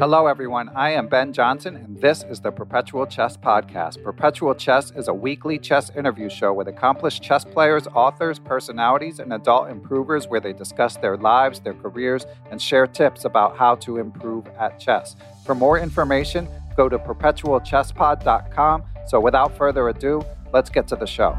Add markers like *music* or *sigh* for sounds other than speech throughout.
Hello, everyone. I am Ben Johnson, and this is the Perpetual Chess Podcast. Perpetual Chess is a weekly chess interview show with accomplished chess players, authors, personalities, and adult improvers where they discuss their lives, their careers, and share tips about how to improve at chess. For more information, go to perpetualchesspod.com. So, without further ado, let's get to the show.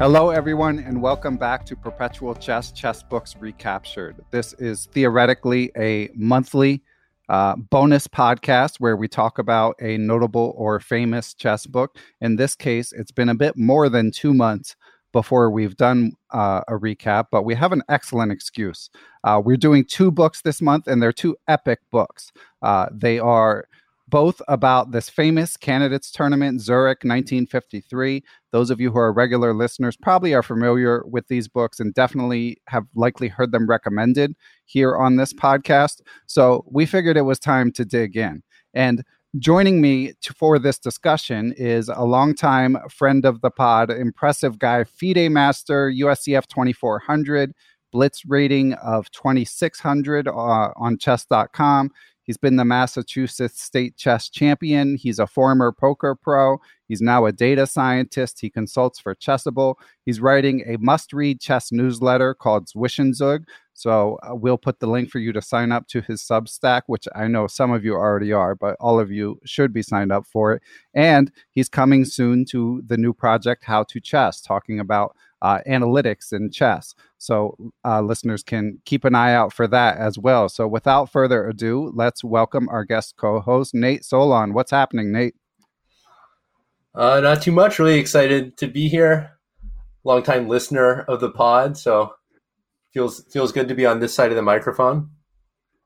Hello, everyone, and welcome back to Perpetual Chess Chess Books Recaptured. This is theoretically a monthly uh, bonus podcast where we talk about a notable or famous chess book. In this case, it's been a bit more than two months before we've done uh, a recap, but we have an excellent excuse. Uh, we're doing two books this month, and they're two epic books. Uh, they are both about this famous candidates tournament, Zurich 1953. Those of you who are regular listeners probably are familiar with these books and definitely have likely heard them recommended here on this podcast. So we figured it was time to dig in. And joining me to, for this discussion is a longtime friend of the pod, impressive guy, FIDE Master, USCF 2400, Blitz rating of 2600 uh, on chess.com. He's been the Massachusetts State Chess Champion. He's a former poker pro. He's now a data scientist. He consults for Chessable. He's writing a must read chess newsletter called Zwischenzug. So uh, we'll put the link for you to sign up to his Substack, which I know some of you already are, but all of you should be signed up for it. And he's coming soon to the new project, How to Chess, talking about uh, analytics in chess. So uh, listeners can keep an eye out for that as well. So without further ado, let's welcome our guest co-host Nate Solon. What's happening, Nate? Uh, not too much. Really excited to be here. Longtime listener of the pod, so feels feels good to be on this side of the microphone.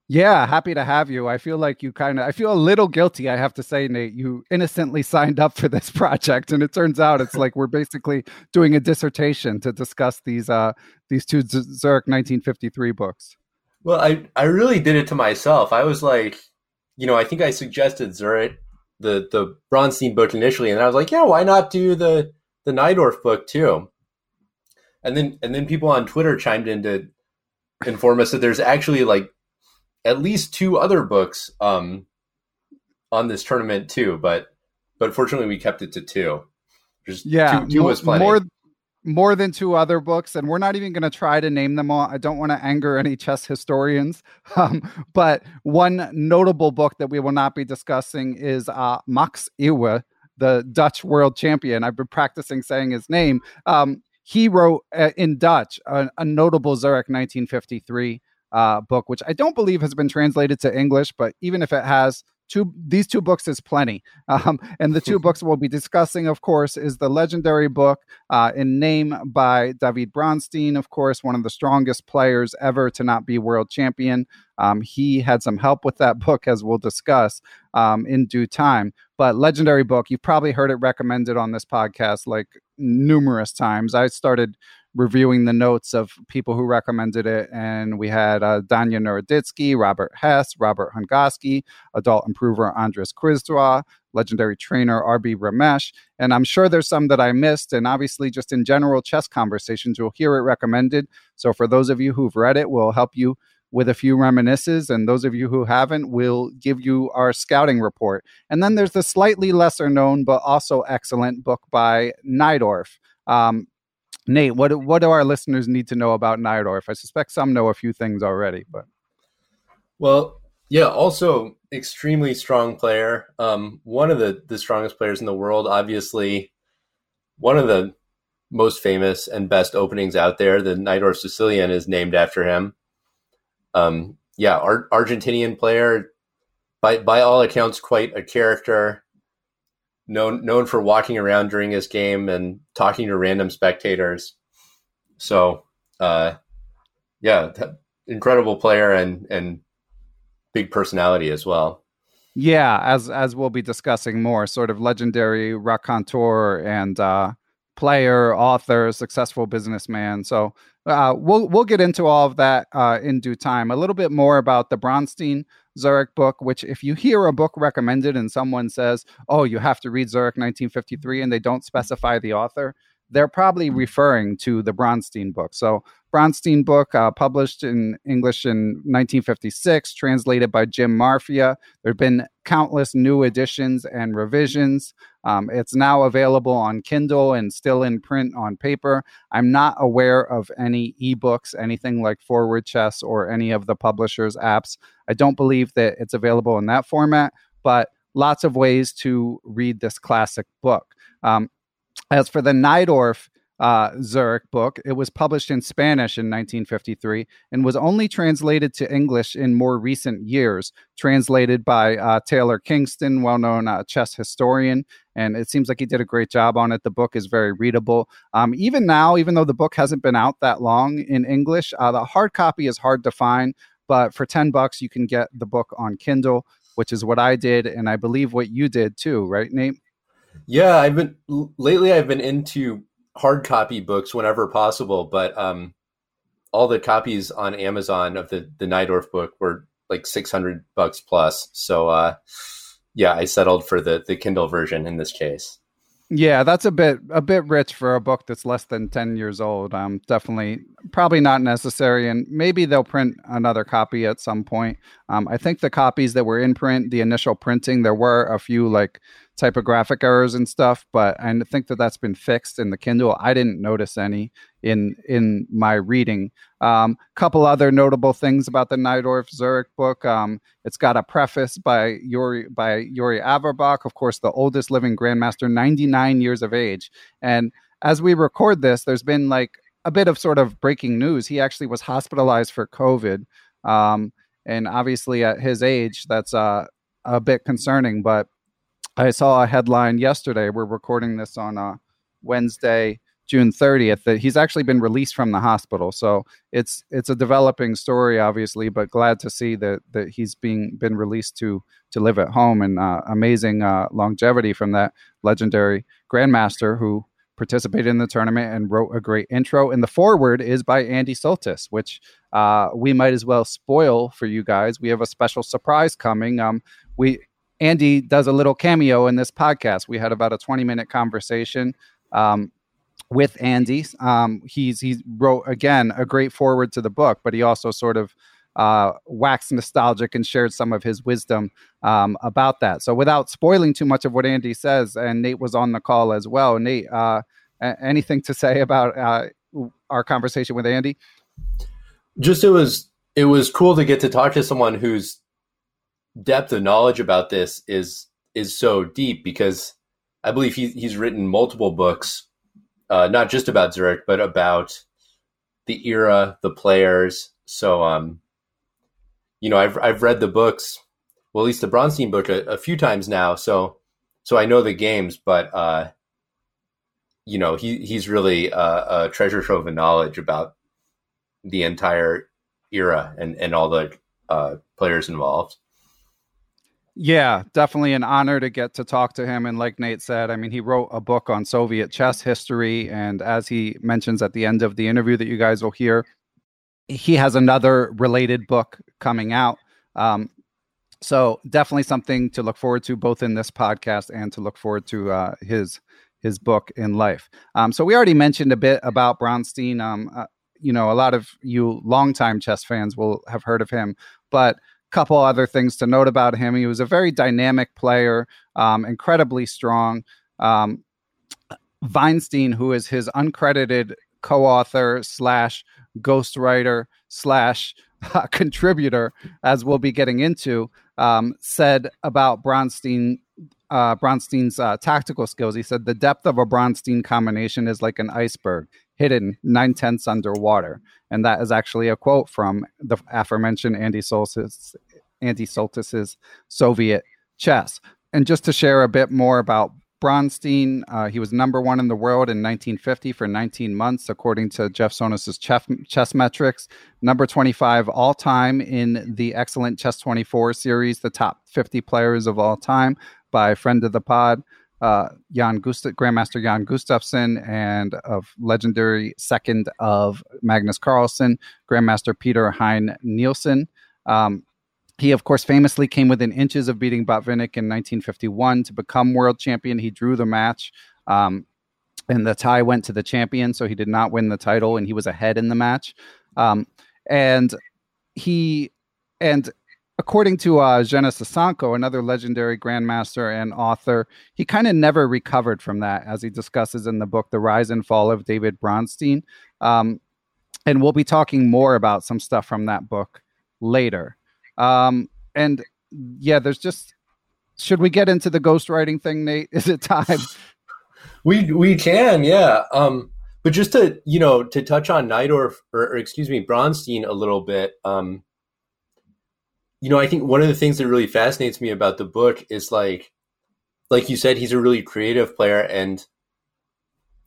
Yeah, happy to have you. I feel like you kind of, I feel a little guilty, I have to say, Nate. You innocently *laughs* signed up for this *laughs* project, and it turns out it's like we're basically doing a dissertation to discuss these uh these two Zurich 1953 books. Well, I I really did it to myself. I was like, you know, I think I suggested Zurich, the the Bronstein book initially, and I was like, yeah, why not do the the Najdorf book too? And then and then people on Twitter chimed in to inform us that there's actually like at least two other books um, on this tournament too, but but fortunately we kept it to two. Just yeah, two, two more, was plenty. More, more than two other books, and we're not even going to try to name them all. I don't want to anger any chess historians, *laughs* um, but one notable book that we will not be discussing is uh, Max Euwe, the Dutch world champion. I've been practicing saying his name. Um, he wrote uh, in Dutch a, a, notable Zurich 1953 uh, book, which I don't believe has been translated to English, but even if it has, two these two books is plenty. *laughs* Um, and the two *laughs* books we'll be discussing of course is the legendary book uh, in name by david bronstein of course one of the strongest players ever to not be world champion. Um, he had some help with that *laughs* book as we'll discuss um, in due time. But legendary book you've probably heard it recommended on this podcast like numerous times. I started reviewing the notes of people who recommended it. And we had uh, Danya Naroditsky, Robert Hess, Robert Hungaski, adult improver Andres Krizdraw, legendary trainer RB Ramesh. And I'm sure there's some that I missed. And obviously, just in general chess conversations, you'll hear it recommended. So for those of you who've read it, we'll help you with a few reminiscences. And those of you who haven't, we'll give you our scouting report. And then there's the slightly lesser known, but also excellent book by Najdorf. Um, Nate, what what do our listeners need to know about Najdorf? I suspect some know a few things already, but well, yeah, also extremely strong player. Um, one of the the strongest players in the world, obviously, one of the most famous and best openings out there. The Najdorf Sicilian is named after him. Um, yeah, Ar- Argentinian player, by by all accounts, quite a character known known for walking around during his game and talking to random spectators. So, uh, yeah, incredible player and and big personality as well. Yeah, as as we'll be discussing more, sort of legendary raconteur and uh, player, author, successful businessman. So uh, we'll we'll get into all of that uh, in due time. A little bit more about the Bronstein Zurich book, which if you hear a book recommended and someone says, "Oh, you have to read Zurich 1953," and they don't specify the author, they're probably referring to the Bronstein book. So Bronstein book, uh, published in English in 1956, translated by Jim Marfia. There have been countless new editions and revisions. Um, it's now available on Kindle and still in print on paper. I'm not aware of any ebooks, anything like Forward Chess or any of the publishers' apps. I don't believe that it's available in that format, but lots of ways to read this classic book. Um, as for the Najdorf uh, Zurich book. It was published in Spanish in 1953 and was only translated to English in more recent years, translated by uh, Taylor Kingston, well known uh, chess historian. And it seems like he did a great job on it. The book is very readable. Um, even now, even though the book hasn't been out that long in English, uh, the hard copy is hard to find. But for 10 bucks, you can get the book on Kindle, which is what I did. And I believe what you did too, right, Nate? Yeah, I've been lately. I've been into hard copy books whenever possible, but um, all the copies on Amazon of the the Najdorf book were like six hundred bucks plus. So uh, yeah, I settled for the the Kindle version in this case. Yeah, that's a bit a bit rich for a book that's less than ten years old. Um, definitely, probably not necessary, and maybe they'll print another copy at some point. Um, I think the copies that were in print, the initial printing, there were a few like typographic errors and stuff, but I think that that's been fixed in the Kindle. I didn't notice any in in my reading. A um, couple other notable things about the Najdorf Zurich book. Um, it's got a preface by Yuri by Yuri Averbakh, of course, the oldest living grandmaster, 99 years of age. And as we record this, there's been like a bit of sort of breaking news. He actually was hospitalized for COVID. Um, and obviously, at his age, that's uh, a bit concerning. But I saw a headline yesterday. We're recording this on uh, Wednesday, June 30th. That he's actually been released from the hospital. So it's it's a developing story, obviously, but glad to see that that he's being been released to to live at home and uh, amazing uh, longevity from that legendary grandmaster who participated in the tournament and wrote a great intro. And the foreword is by Andy Soltis, which uh, we might as well spoil for you guys. We have a special surprise coming. Um, we Andy does a little cameo in this podcast. We had about a 20 minute conversation um, with Andy. Um, he's he wrote again a great forward to the book, but he also sort of uh, waxed nostalgic and shared some of his wisdom um, about that. So, without spoiling too much of what Andy says, and Nate was on the call as well. Nate, uh, anything to say about uh, our conversation with Andy? Just it was it was cool to get to talk to someone whose depth of knowledge about this is is so deep because I believe he, he's written multiple books, uh, not just about Zurich, but about the era, the players. So, um, you know, I've I've read the books, well, at least the Bronstein book, a, a few times now. So, so I know the games, but uh, you know, he he's really a, a treasure trove of knowledge about the entire era and and all the uh, players involved. Yeah, definitely an honor to get to talk to him. And like Nate said, I mean, he wrote a book on Soviet chess history. And as he mentions at the end of the interview that you guys will hear, he has another related book coming out. Um, so definitely something to look forward to, both in this podcast and to look forward to uh, his his book in life. Um, so we already mentioned a bit about Bronstein. Um, uh, you know, a lot of you longtime chess fans will have heard of him, but couple other things to note about him. He was a very dynamic player, um, incredibly strong. Um, Weinstein, who is his uncredited co-author slash ghostwriter slash uh, *laughs* contributor, as we'll be getting into, um, said about Bronstein. Uh, Bronstein's uh, tactical skills. He said the depth of a Bronstein combination is like an iceberg hidden nine tenths underwater. And that is actually a quote from the aforementioned Andy Soltis, Andy Soltis's Soviet chess. And just to share a bit more about Bronstein, uh, he was number one in the world in 1950 for 19 months, according to Jeff chess, chess metrics. Number 25 all time in the excellent Chess 24 series, the top 50 players of all time by friend of the pod uh, Jan Gustav, Grandmaster Jan Gustafsson, and of legendary second of Magnus Carlsen, Grandmaster Peter Heine Nielsen. Um, he, of course, famously came within inches of beating Botvinnik in 1951 to become world champion. He drew the match, um, and the tie went to the champion, so he did not win the title, and he was ahead in the match. Um, and he and according to uh, Genna Sosonko, another legendary grandmaster and author, he kind of never recovered from that, as he discusses in the book, The Rise and Fall of David Bronstein. Um, and we'll be talking more about some stuff from that book later. Um, and yeah, there's just, should we get into the ghostwriting thing, Nate? Is it time? *laughs* we we can, yeah. Um, but just to you know to touch on Najdorf or, or excuse me Bronstein a little bit. Um, you know, I think one of the things that really fascinates me about the book is like, like you said, he's a really creative player, and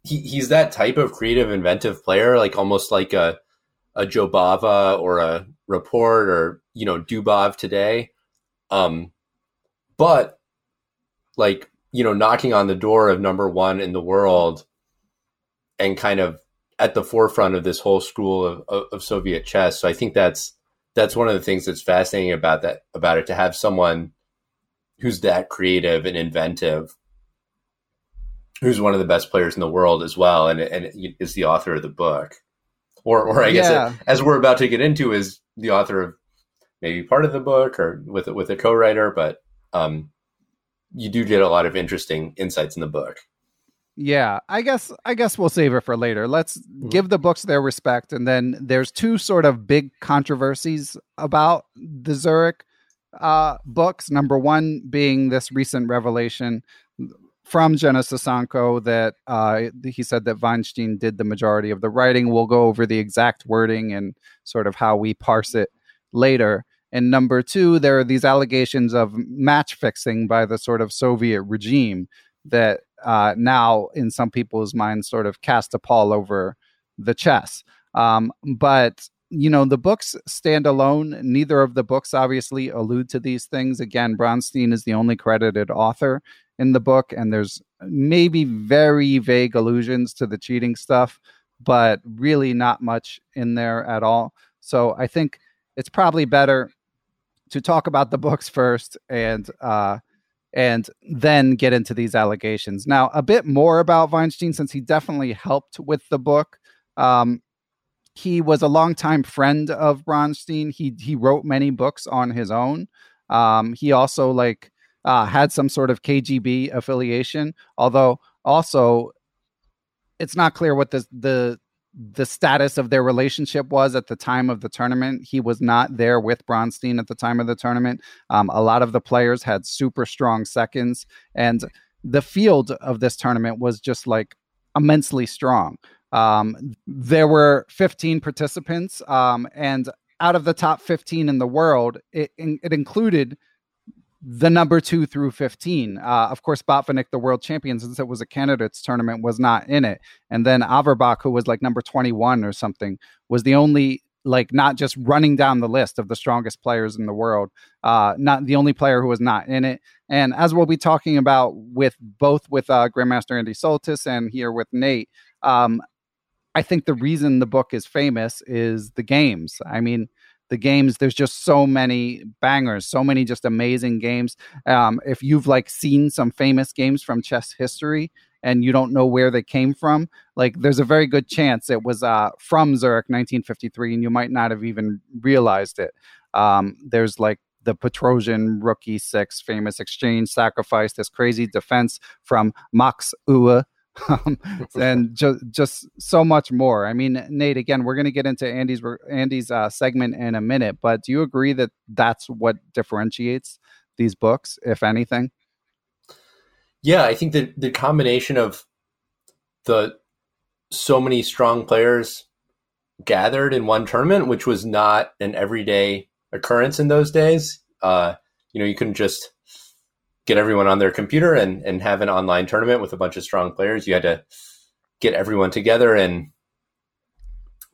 he, he's that type of creative, inventive player, like almost like a a Jobava or a Rapport or you know Dubov today. Um, but like you know, knocking on the door of number one in the world, and kind of at the forefront of this whole school of, of, of Soviet chess. So I think that's that's one of the things that's fascinating about that about it to have someone who's that creative and inventive who's one of the best players in the world as well and, and is the author of the book or or i guess yeah. it, as we're about to get into is the author of maybe part of the book or with with a co-writer but um you do get a lot of interesting insights in the book yeah, I guess I guess we'll save it for later. Let's mm-hmm. give the books their respect, and then there's two sort of big controversies about the Zurich uh, books. Number one being this recent revelation from Genna Sosonko that uh, he said that Weinstein did the majority of the writing. We'll go over the exact wording and sort of how we parse it later. And number two, there are these allegations of match fixing by the sort of Soviet regime that uh, now in some people's minds sort of cast a pall over the chess. Um, but you know the books stand alone. Neither of the books obviously allude to these things. Again, Bronstein is the only credited author in the book, and there's maybe very vague allusions to the cheating stuff, but really not much in there at all. So I think it's probably better to talk about the books first and uh, and then get into these allegations. Now, a bit more about Weinstein, since he definitely helped with the book. Um, he was a longtime friend of Bronstein. He he wrote many books on his own. Um, he also like uh, had some sort of KGB affiliation, although also it's not clear what the the the status of their relationship was at the time of the tournament. He was not there with Bronstein at the time of the tournament. Um, a lot of the players had super strong seconds, and the field of this tournament was just like immensely strong. Um, there were 15 participants, um, and out of the top 15 in the world, it, it included the number two through 15. Uh, of course, Botvinnik, the world champion, since it was a candidates tournament, was not in it. And then Averbach, who was like number 21 or something, was the only, like, not just running down the list of the strongest players in the world, uh, not the only player who was not in it. And as we'll be talking about with both with uh, Grandmaster Andy Soltis and here with Nate, um, I think the reason the book is famous is the games. I mean, the games there's just so many bangers so many just amazing games. Um, if you've like seen some famous games from chess history and you don't know where they came from like there's a very good chance it was uh, from zurich 1953 and you might not have even realized it. Um, there's like the Petrosian rook e6 famous exchange sacrifice, this crazy defense from Max Euwe, um, and just just so much more. I mean, Nate, again, we're going to get into Andy's Andy's uh, segment in a minute, but do you agree that that's what differentiates these books, if anything? Yeah, I think that the combination of the so many strong players gathered in one tournament, which was not an everyday occurrence in those days. Uh, you know, you couldn't just get everyone on their computer and, and have an online tournament with a bunch of strong players. You had to get everyone together and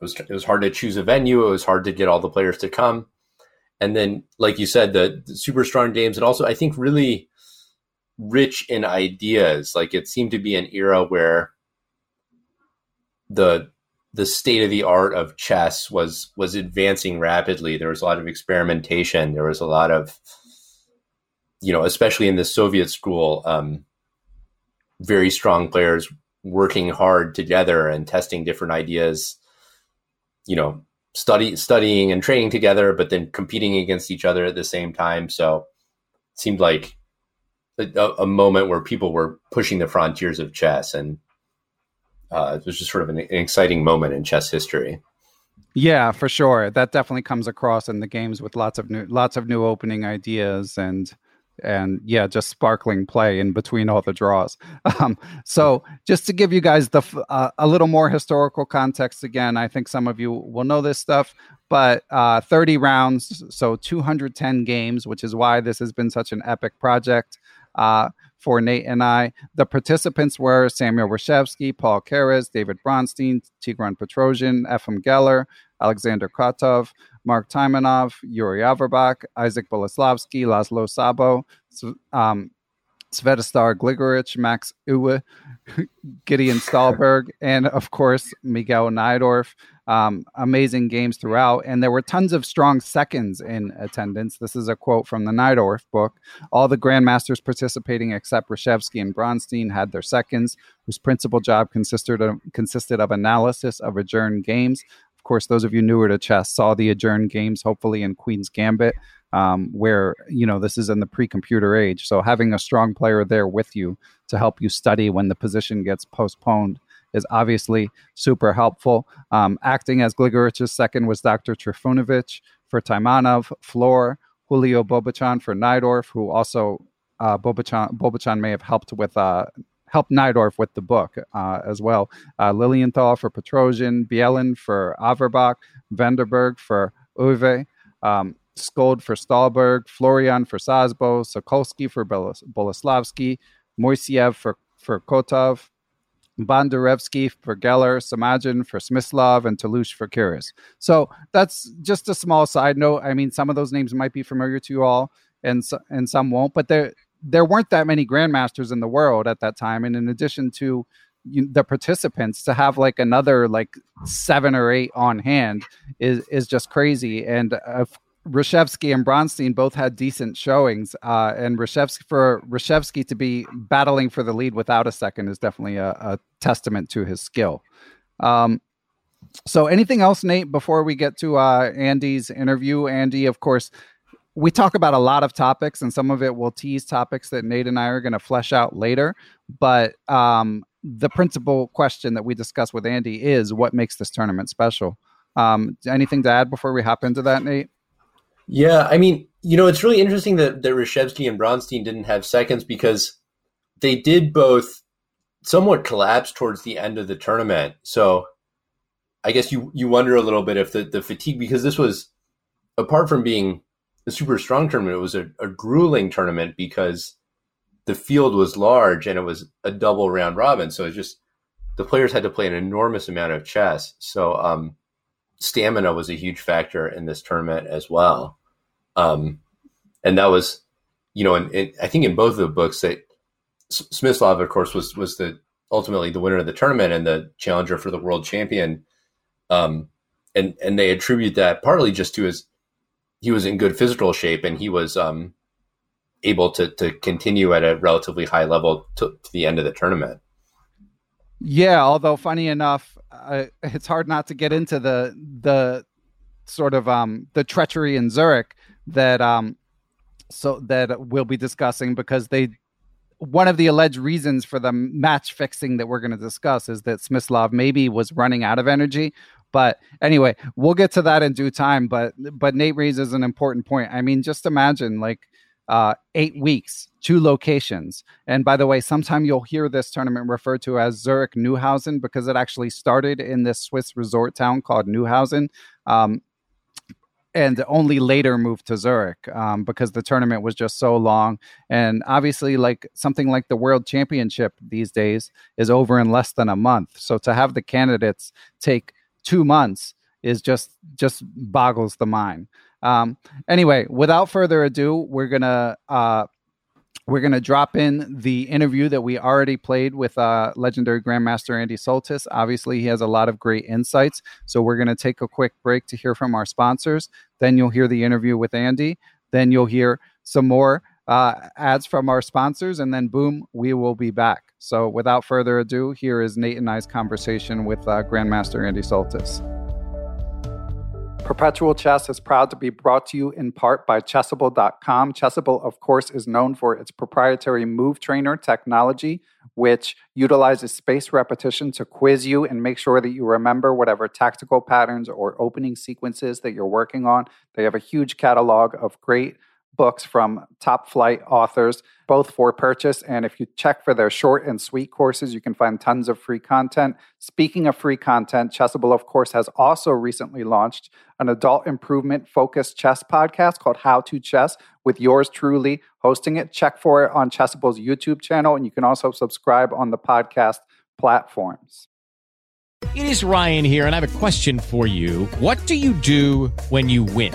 it was, it was hard to choose a venue. It was hard to get all the players to come. And then, like you said, the, the super strong games, and also I think really rich in ideas. Like it seemed to be an era where the the state of the art of chess was was advancing rapidly. There was a lot of experimentation. There was a lot of you know, especially in the Soviet school, um, very strong players working hard together and testing different ideas. You know, study studying and training together, but then competing against each other at the same time. So it seemed like a, a moment where people were pushing the frontiers of chess, and uh, it was just sort of an, an exciting moment in chess history. Yeah, for sure. That definitely comes across in the games with lots of new lots of new opening ideas and and yeah, just sparkling play in between all the draws. *laughs* Um, so, just to give you guys the uh, a little more historical context again, I think some of you will know this stuff, but uh, 30 rounds, so 210 games, which is why this has been such an epic project. Uh, for Nate and I. The participants were Samuel Reshevsky, Paul Keres, David Bronstein, Tigran Petrosian, Efim Geller, Alexander Kotov, Mark Taimanov, Yuri Averbakh, Isaac Boleslavsky, Laszlo Szabo, um, Svetozar Gligoric, Max Euwe, *laughs* Gideon Stahlberg, and of course Miguel Najdorf. Um, amazing games throughout, and there were tons of strong seconds in attendance. This is a quote from the Najdorf book. All the grandmasters participating except Reshevsky and Bronstein had their seconds, whose principal job consisted of, consisted of analysis of adjourned games, course, those of you newer to chess saw the adjourned games, hopefully in Queen's Gambit, um, where you know this is in the pre-computer age. So having a strong player there with you to help you study when the position gets postponed is obviously super helpful. Um, acting as Gligoric's second was Dr. Trifunovich for Taimanov, Flohr, Julio Bolbochan for Najdorf, who also uh, Bolbochan, Bolbochan may have helped with uh, helped Najdorf with the book uh, as well. Uh, Lilienthal for Petrosian, Bielin for Averbach, Vanderberg for Euwe, um, Skold for Stahlberg, Florian for Szabo, Sokolsky for Boleslavsky, Moiseev for, for Kotov, Bondarevsky for Geller, Simagin for Smyslov, and Tolush for Keres. So that's just a small side note. I mean, some of those names might be familiar to you all, and and some won't, but they're there weren't that many grandmasters in the world at that time and in addition to you, the participants to have like another like seven or eight on hand is is just crazy and uh, Reshevsky and Bronstein both had decent showings, uh, and Reshevsky for Reshevsky to be battling for the lead without a second is definitely a, a testament to his skill. Um, so, anything else, Nate, before we get to uh, Andy's interview? Andy, of course, we talk about a lot of topics, and some of it will tease topics that Nate and I are going to flesh out later. But um, the principal question that we discuss with Andy is what makes this tournament special. Um, anything to add before we hop into that, Nate? Yeah, I mean, you know, it's really interesting that, that Reshevsky and Bronstein didn't have seconds because they did both somewhat collapse towards the end of the tournament. So I guess you you wonder a little bit if the, the fatigue because this was apart from being a super strong tournament, it was a, a grueling tournament because the field was large and it was a double round robin. So it's just the players had to play an enormous amount of chess. So um, stamina was a huge factor in this tournament as well. Um, and that was, you know, and I think in both of the books that Smyslov, of course, was was the ultimately the winner of the tournament and the challenger for the world champion. Um, and and they attribute that partly just to his he was in good physical shape and he was um, able to to continue at a relatively high level to, to the end of the tournament. Yeah, although funny enough, uh, it's hard not to get into the the sort of um, the treachery in Zurich that um, so that we'll be discussing because they one of the alleged reasons for the match fixing that we're going to discuss is that Smyslov maybe was running out of energy. But anyway, we'll get to that in due time. But but Nate raises an important point. I mean, just imagine like uh, eight weeks, two locations. And by the way, sometime you'll hear this tournament referred to as Zurich Neuhausen because it actually started in this Swiss resort town called Neuhausen. Um, and only later moved to Zurich um, because the tournament was just so long. And obviously, like something like the World Championship these days is over in less than a month. So to have the candidates take two months is just just boggles the mind. Um, anyway, without further ado, we're gonna uh, we're to drop in the interview that we already played with uh, legendary Grandmaster Andy Soltis. Obviously, he has a lot of great insights. So, we're to take a quick break to hear from our sponsors. Then, you'll hear the interview with Andy. Then, you'll hear some more uh, ads from our sponsors. And then, boom, we will be back. So, without further ado, here is Nate and I's conversation with uh, Grandmaster Andy Soltis. Perpetual Chess is proud to be brought to you in part by Chessable.com. Chessable, of course, is known for its proprietary Move Trainer technology, which utilizes space repetition to quiz you and make sure that you remember whatever tactical patterns or opening sequences that you're working on. They have a huge catalog of great books from top flight authors, both for purchase. And if you check for their short and sweet courses, you can find tons of free content. Speaking of free content, Chessable, of course, has also recently launched an adult improvement focused chess podcast called How to Chess with yours truly hosting it. Check for it on Chessable's YouTube channel, and you can also subscribe on the podcast platforms. It is Ryan here, and I have a question for you. What do you do when you win?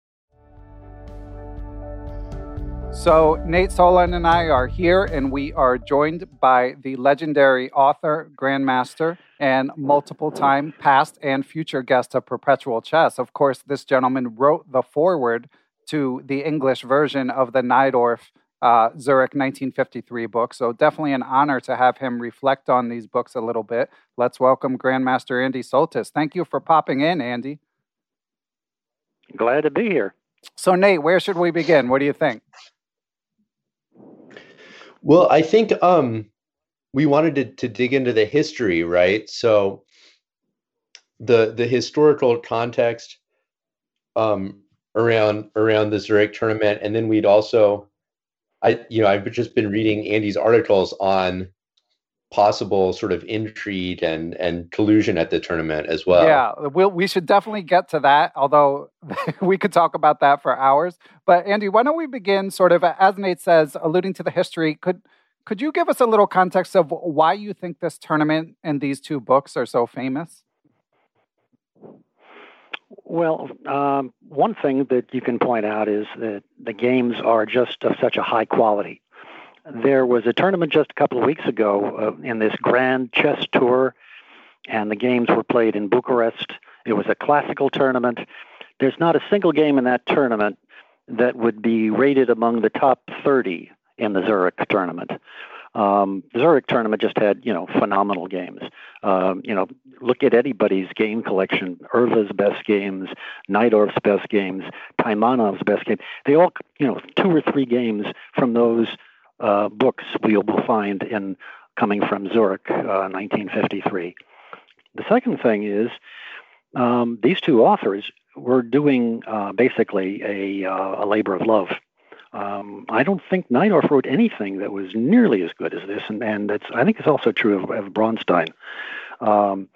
So, Nate Solon and I are here, and we are joined by the legendary author, grandmaster, and multiple time past and future guest of Perpetual Chess. Of course, this gentleman wrote the foreword to the English version of the Najdorf uh, Zurich 1953 book. So, definitely an honor to have him reflect on these books a little bit. Let's welcome Grandmaster Andy Soltis. Thank you for popping in, Andy. Glad to be here. So, Nate, where should we begin? What do you think? Well, I think um, we wanted to, to dig into the history, right? So the the historical context um, around around the Zurich tournament, and then we'd also, I you know, I've just been reading Andy's articles on possible sort of intrigue and and collusion at the tournament as well. Yeah, we'll, we should definitely get to that. Although *laughs* we could talk about that for hours. But Andy, why don't we begin sort of as Nate says, alluding to the history? Could could you give us a little context of why you think this tournament and these two books are so famous? Well, um, one thing that you can point out is that the games are just of such a high quality. There was a tournament just a couple of weeks ago uh, in this Grand Chess Tour, and the games were played in Bucharest. It was a classical tournament. There's not a single game in that tournament that would be rated among the top 30 in the Zurich tournament. Um, the Zurich tournament just had, you know, phenomenal games. Um, you know, look at anybody's game collection. Euwe's best games, Najdorf's best games, Taimanov's best game. They all, you know, two or three games from those uh, books we will find in coming from Zurich, uh, 1953. The second thing is um, these two authors were doing uh, basically a, uh, a labor of love um, I don't think Najdorf wrote anything that was nearly as good as this, and, and I think it's also true of, of Bronstein. Um,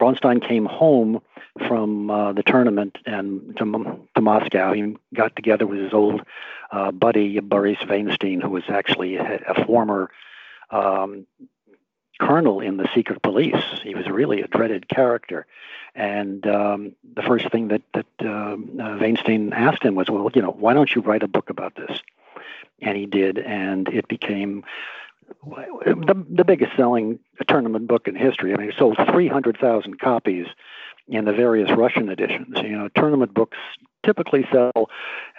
Bronstein came home from uh, the tournament and to, to Moscow. He got together with his old uh, buddy Boris Weinstein, who was actually a, a former um, colonel in the secret police. He was really a dreaded character. And um, the first thing that, that uh, Weinstein asked him was, well, you know, why don't you write a book about this? And he did, and it became the, the biggest selling tournament book in history. I mean, it sold 300,000 copies in the various Russian editions. You know, tournament books typically sell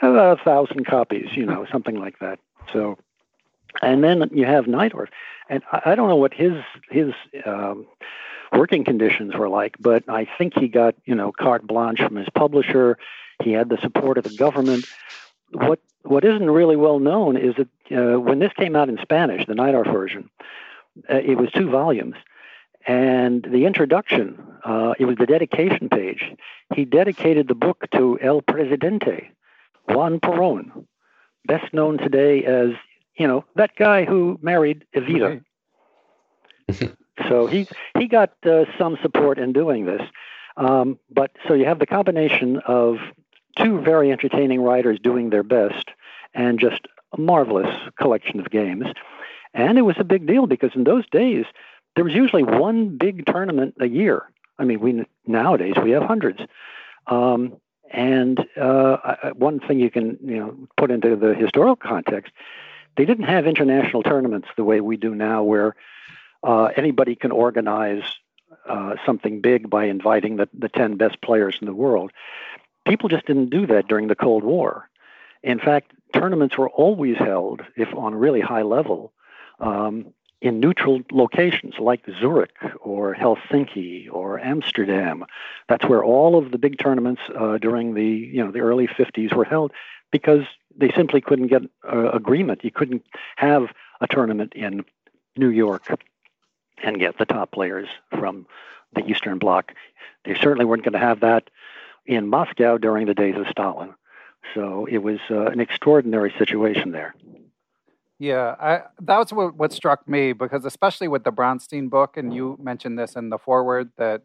about a thousand copies, you know, something like that. So, and then you have Najdorf, and I, I don't know what his his um, working conditions were like, but I think he got you know carte blanche from his publisher. He had the support of the government. What what isn't really well known is that uh, when this came out in Spanish, the Najdorf version, uh, it was two volumes, and the introduction, uh, it was the dedication page. He dedicated the book to El Presidente, Juan Perón, best known today as you know that guy who married Evita. *laughs* so he he got uh, some support in doing this. Um, but so you have the combination of two very entertaining writers doing their best and just a marvelous collection of games. And it was a big deal because in those days there was usually one big tournament a year. I mean, we nowadays we have hundreds. Um, and uh, one thing you can you know put into the historical context, they didn't have international tournaments the way we do now, where uh, anybody can organize uh, something big by inviting the, the 10 best players in the world. People just didn't do that during the Cold War. In fact, tournaments were always held, if on a really high level, um, in neutral locations like Zurich or Helsinki or Amsterdam. That's where all of the big tournaments uh, during the you know the early 50s were held because they simply couldn't get uh, agreement. You couldn't have a tournament in New York and get the top players from the Eastern Bloc. They certainly weren't going to have that in Moscow during the days of Stalin. So it was uh, an extraordinary situation there. Yeah, I, that was what, what struck me because, especially with the Bronstein book, and you mentioned this in the foreword that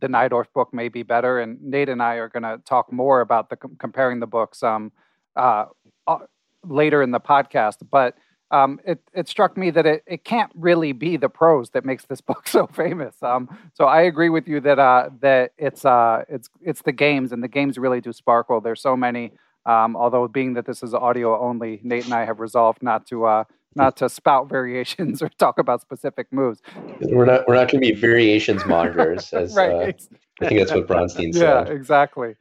the Najdorf book may be better, and Nate and I are going to talk more about the comparing the books um, uh, uh, later in the podcast. But um, it, it struck me that it, it can't really be the prose that makes this *laughs* book so famous. Um, so I agree with you that uh, that it's uh, it's it's the games and the games really do sparkle. There's so many. Um, although being that this is audio only, Nate and I have resolved not to uh, not to spout *laughs* variations or talk about specific moves. We're not we're not going to be variations monitors, *laughs* as right. uh, I think that's what Bronstein said. Yeah, exactly.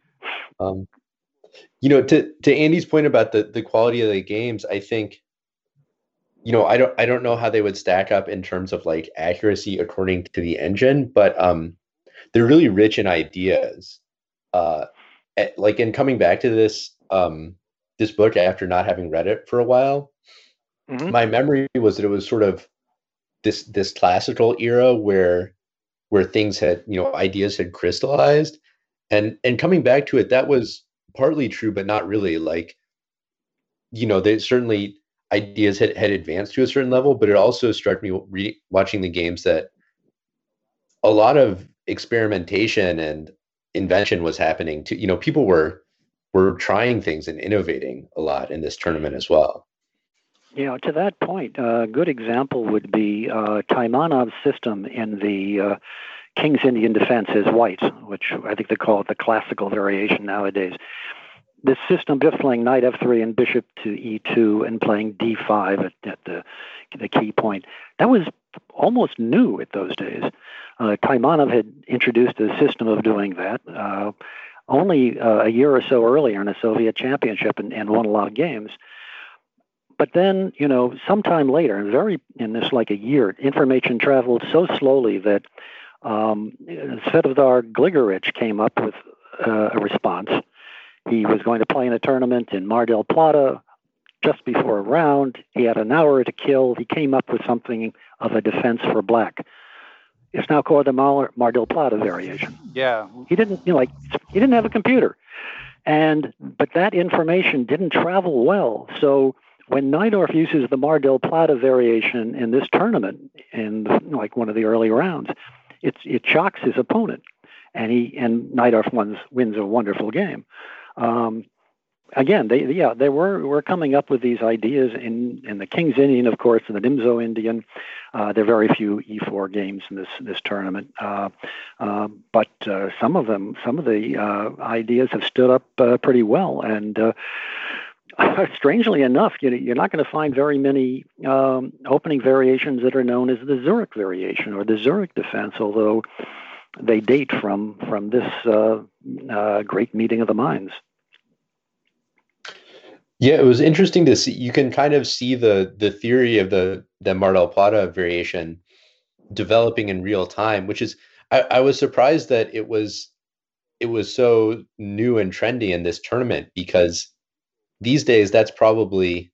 Um, you know, to to Andy's point about the the quality of the games, I think you know, I don't I don't know how they would stack up in terms of like accuracy according to the engine, but um they're really rich in ideas. Uh like in coming back to this um this book after not having read it for a while, mm-hmm. my memory was that it was sort of this this classical era where where things had, you know, ideas had crystallized. And and coming back to it, that was partly true, but not really. Like, you know, they certainly ideas had, had advanced to a certain level, but it also struck me re- watching the games that a lot of experimentation and invention was happening to you know people were were trying things and innovating a lot in this tournament as well know to that point a good example would be uh, taimanov's system in the uh, King's Indian defense as white, which I think they call it the classical variation nowadays. This system just playing knight f3 and bishop to e2 and playing d5 at, at the the key point that was almost new at those days. Uh, Taimanov had introduced a system of doing that uh, only uh, a year or so earlier in a Soviet championship and, and won a lot of games. But then, you know, sometime later, very in this like a year, information traveled so slowly that um, Svetozar Gligoric came up with uh, a response. He was going to play in a tournament in Mar del Plata just before a round. He had an hour to kill. He came up with something of a defense for black. It's now called the Mar, Mar del Plata variation. Yeah. He didn't, you know, like he didn't have a computer, and but that information didn't travel well. So when Najdorf uses the Mar del Plata variation in this tournament, in like one of the early rounds, it it shocks his opponent, and he and Najdorf wins wins a wonderful game. Um, again, they yeah they were were coming up with these ideas in in the King's Indian, of course, and the Nimzo Indian. Uh, there are very few E4 games in this this tournament, uh, uh, but uh, some of them, some of the uh, ideas have stood up uh, pretty well. And *laughs* strangely enough, you you're not going to find very many um, opening variations that are known as the Zurich variation or the Zurich defense, although they date from from this uh, uh, great meeting of the minds. Yeah, it was interesting to see. You can kind of see the the theory of the the Mar del Plata variation developing in real time, which is I, I was surprised that it was it was so new and trendy in this tournament because these days that's probably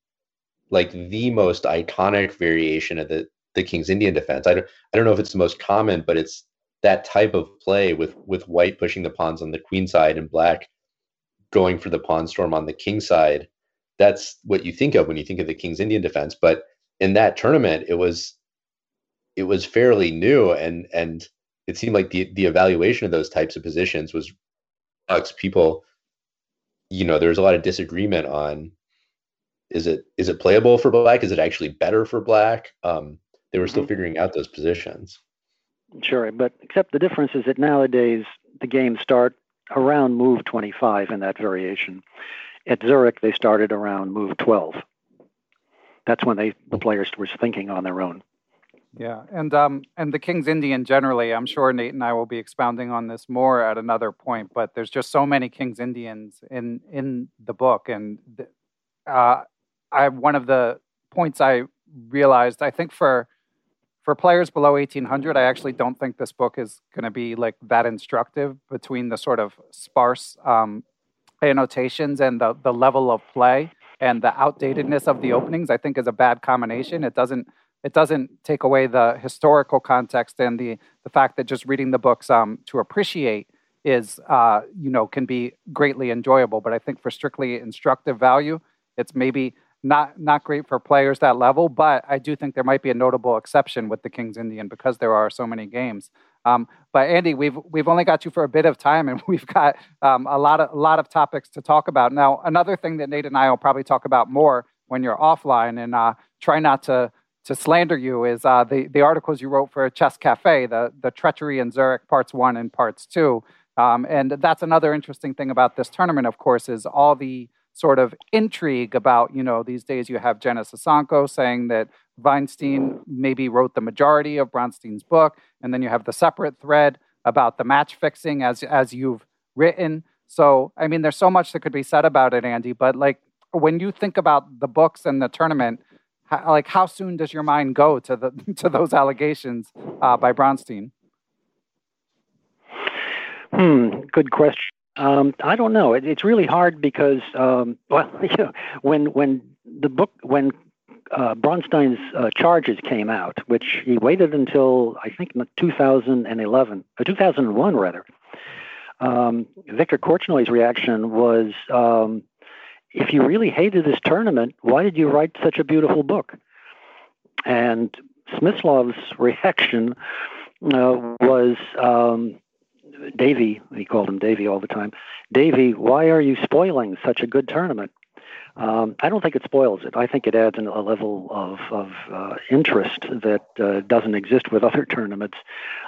like the most iconic variation of the the King's Indian defense. I don't I don't know if it's the most common, but it's that type of play with with white pushing the pawns on the queen side and black going for the pawn storm on the king side that's what you think of when you think of the King's Indian defense. But in that tournament, it was it was fairly new, and and it seemed like the the evaluation of those types of positions was people. You know, there was a lot of disagreement on is it is it playable for black? Is it actually better for black? Um, they were still mm-hmm. figuring out those positions. Sure, but except the difference is that nowadays the games start around move 25 in that variation. At Zurich, they started around move 12. That's when they the players were thinking on their own. Yeah, and um, and the King's Indian generally, I'm sure Nate and I will be expounding on this more at another point. But there's just so many King's Indians in in the book, and uh, I one of the points I realized, I think for for players below 1800, I actually don't think this book is going to be like that instructive between the sort of sparse um, annotations and the, the level of play and the outdatedness of the openings, I think is a bad combination. It doesn't it doesn't take away the historical context and the the fact that just reading the books um, to appreciate is uh, you know can be greatly enjoyable. But I think for strictly instructive value, it's maybe not not great for players that level. But I do think there might be a notable exception with the King's Indian because there are so many games. Um, but Andy, we've we've only got you for a bit of time, and *laughs* we've got um, a lot of a lot of topics to talk about. Now, another thing that Nate and I will probably talk about more when you're offline, and uh, try not to to slander you, is uh, the the articles you wrote for Chess Cafe, the the treachery in Zurich, parts one and parts two. Um, and that's another interesting thing about this tournament, of course, is all the sort of intrigue about, you know, these days you have Genna Sosonko saying that Weinstein maybe wrote the majority of Bronstein's book, and then you have the separate thread about the match fixing as as you've written. So, I mean, there's so much that could be said about it, Andy. But like, when you think about the books and the tournament, how, like, how soon does your mind go to the *laughs* to those allegations uh, by Bronstein? Hmm. Good question. Um, I don't know. It, it's really hard because, um, *laughs* well, you know, when when the book when uh, Bronstein's uh, charges came out, which he waited until I think 2011, or 2001 rather. Um, Victor Korchnoi's reaction was, um, "If you really hated this tournament, why did you write such a beautiful book?" And Smyslov's *laughs* reaction uh, was, um, Davy, he called him Davy all the time. Davy, why are you spoiling such a good tournament? Um, I don't think it spoils it. I think it adds a level of, of uh, interest that uh, doesn't exist with other tournaments.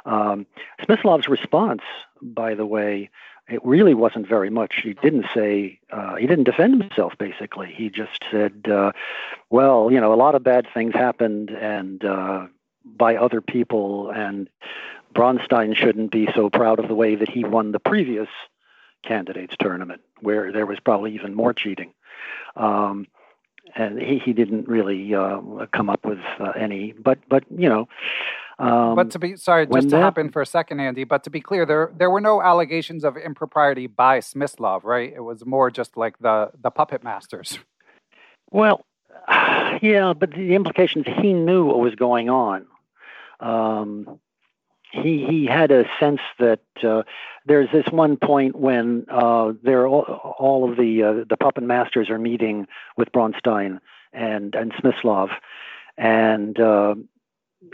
Um, Smyslov's response, by the way, it really wasn't very much. He didn't say, uh, he didn't defend himself, basically. He just said, uh, well, you know, a lot of bad things happened and uh, by other people, and Bronstein shouldn't be so proud of the way that he won the previous candidates tournament, where there was probably even more cheating. Um, and he, he didn't really uh, come up with uh, any, but but you know. Um, but to be sorry, just to that, hop in for a second, Andy. But to be clear, there there were no allegations of impropriety by Smyslov, right? It was more just like the the puppet masters. Well, *sighs* yeah, but the implications he knew what was going on. Um, he he had a sense that uh, there's this one point when uh, there all, all of the uh, the puppet masters are meeting with Bronstein and and Smyslov, and uh,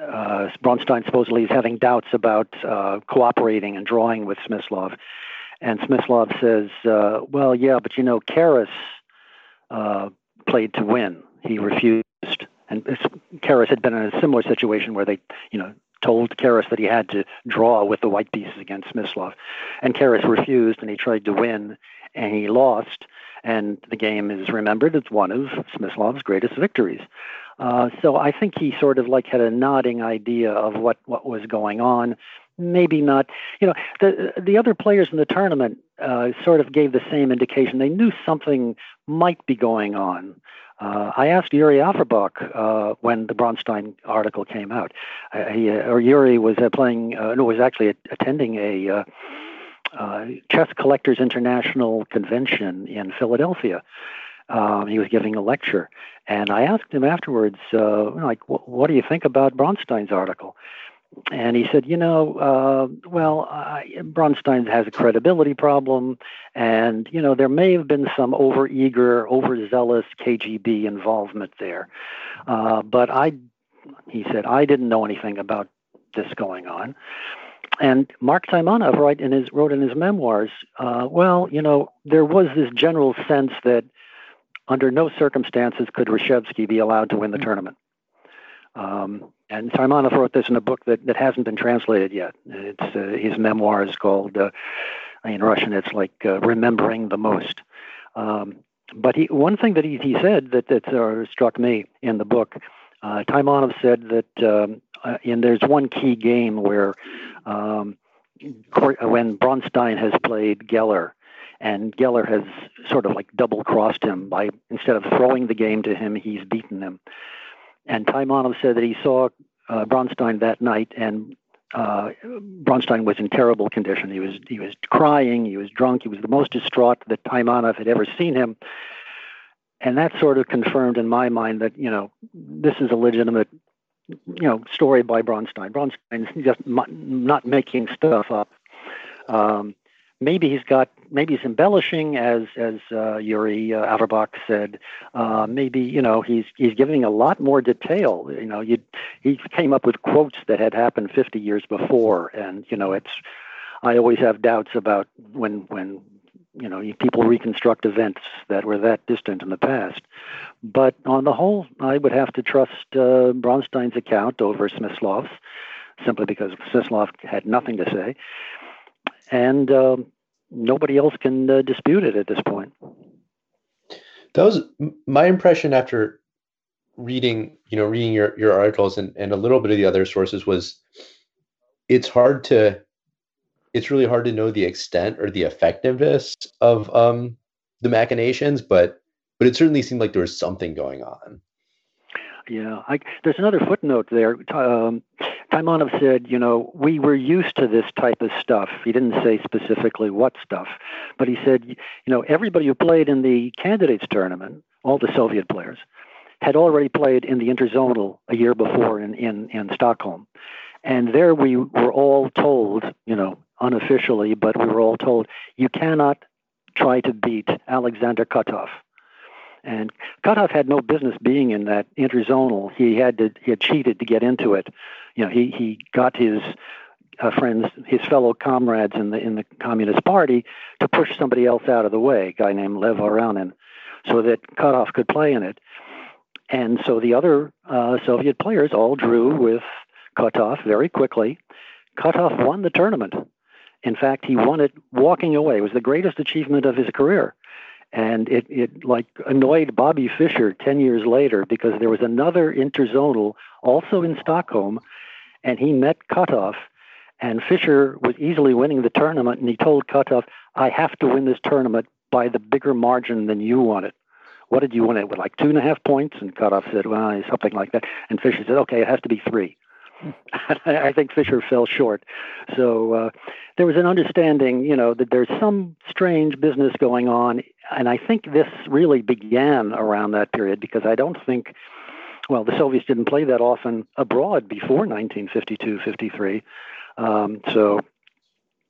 uh, Bronstein supposedly is having doubts about uh, cooperating and drawing with Smyslov, and Smyslov says, "Well, yeah, but you know, Keres played to win. He refused." And Keres had been in a similar situation where they, you know, told Keres that he had to draw with the white pieces against Smyslov. And Keres refused, and he tried to win, and he lost. And the game is remembered as one of Smyslov's greatest victories. Uh, so I think he sort of like had a nodding idea of what, what was going on. Maybe not. You know, the the other players in the tournament uh, sort of gave the same indication. They knew something might be going on. Uh, I asked Yuri Averbakh uh, when the Bronstein article came out. Uh, he, uh, or Yuri was uh, playing, uh, no, was actually attending a chess collectors international convention in Philadelphia. Um, he was giving a lecture, and I asked him afterwards, like, what do you think about Bronstein's article? And he said, you know, uh, well, I, Bronstein has a credibility problem, and you know there may have been some overeager, overzealous KGB involvement there, uh, but I, he said, I didn't know anything about this going on. And Mark Taimanov wrote in his wrote in his memoirs, uh, well, you know, there was this general sense that under no circumstances could Reshevsky be allowed to win the tournament. Um, and Taimanov wrote this in a book that, that hasn't been translated yet. It's uh, his memoir is called, uh, in Russian, it's like uh, "Remembering the Most." Um, but he, one thing that he, he said that that uh, struck me in the book, uh, Taimanov said that, um, uh, and there's one key game where um, when Bronstein has played Geller, and Geller has sort of like double crossed him by instead of throwing the game to him, he's beaten him. And Taimanov said that he saw uh, Bronstein that night, and uh, Bronstein was in terrible condition. He was he was crying. He was drunk. He was the most distraught that Taimanov had ever seen him. And that sort of confirmed in my mind that you know this is a legitimate you know story by Bronstein. Bronstein is just not making stuff up. Um, maybe he's got maybe he's embellishing as as uh, Yuri uh, Averbakh said. Uh, maybe you know he's he's giving a lot more detail. You know, you he came up with quotes that had happened 50 years before, and you know it's. I always have doubts about when when you know people reconstruct events that were that distant in the past. But on the whole, I would have to trust uh, Bronstein's account over Smyslov's, simply because Smyslov had nothing to say and um, nobody else can uh, dispute it at this point. That was my impression after reading, you know, reading your, your articles and, and a little bit of the other sources was it's hard to it's really hard to know the extent or the effectiveness of um, the machinations, but but it certainly seemed like there was something going on. Yeah, I, there's another footnote there. Um, Taimanov said, you know, we were used to this type of stuff. He didn't say specifically what stuff, but he said, you know, everybody who played in the candidates tournament, all the Soviet players, had already played in the interzonal a year before in, in, in Stockholm. And there we were all told, you know, unofficially, but we were all told, you cannot try to beat Alexander Kotov and Kotov had no business being in that interzonal. He had to he had cheated to get into it. You know, he he got his uh, friends, his fellow comrades in the in the Communist Party, to push somebody else out of the way. A guy named Lev Aronin. so that Kotov could play in it. And so the other uh, Soviet players all drew with Kotov very quickly. Kotov won the tournament. In fact, he won it walking away. It was the greatest achievement of his career. And it, it like annoyed Bobby Fischer 10 years later because there was another interzonal also in Stockholm, and he met Kotov, and Fischer was easily winning the tournament, and he told Kotov, I have to win this tournament by the bigger margin than you want it. What did you want it with? Like two and a half points? And Kotov said, well, something like that. And Fischer said, okay, it has to be three. *laughs* I think Fischer fell short. So uh, there was an understanding, you know, that there's some strange business going on. And I think this really began around that period because I don't think, well, the Soviets didn't play that often abroad before 1952 53. Um, so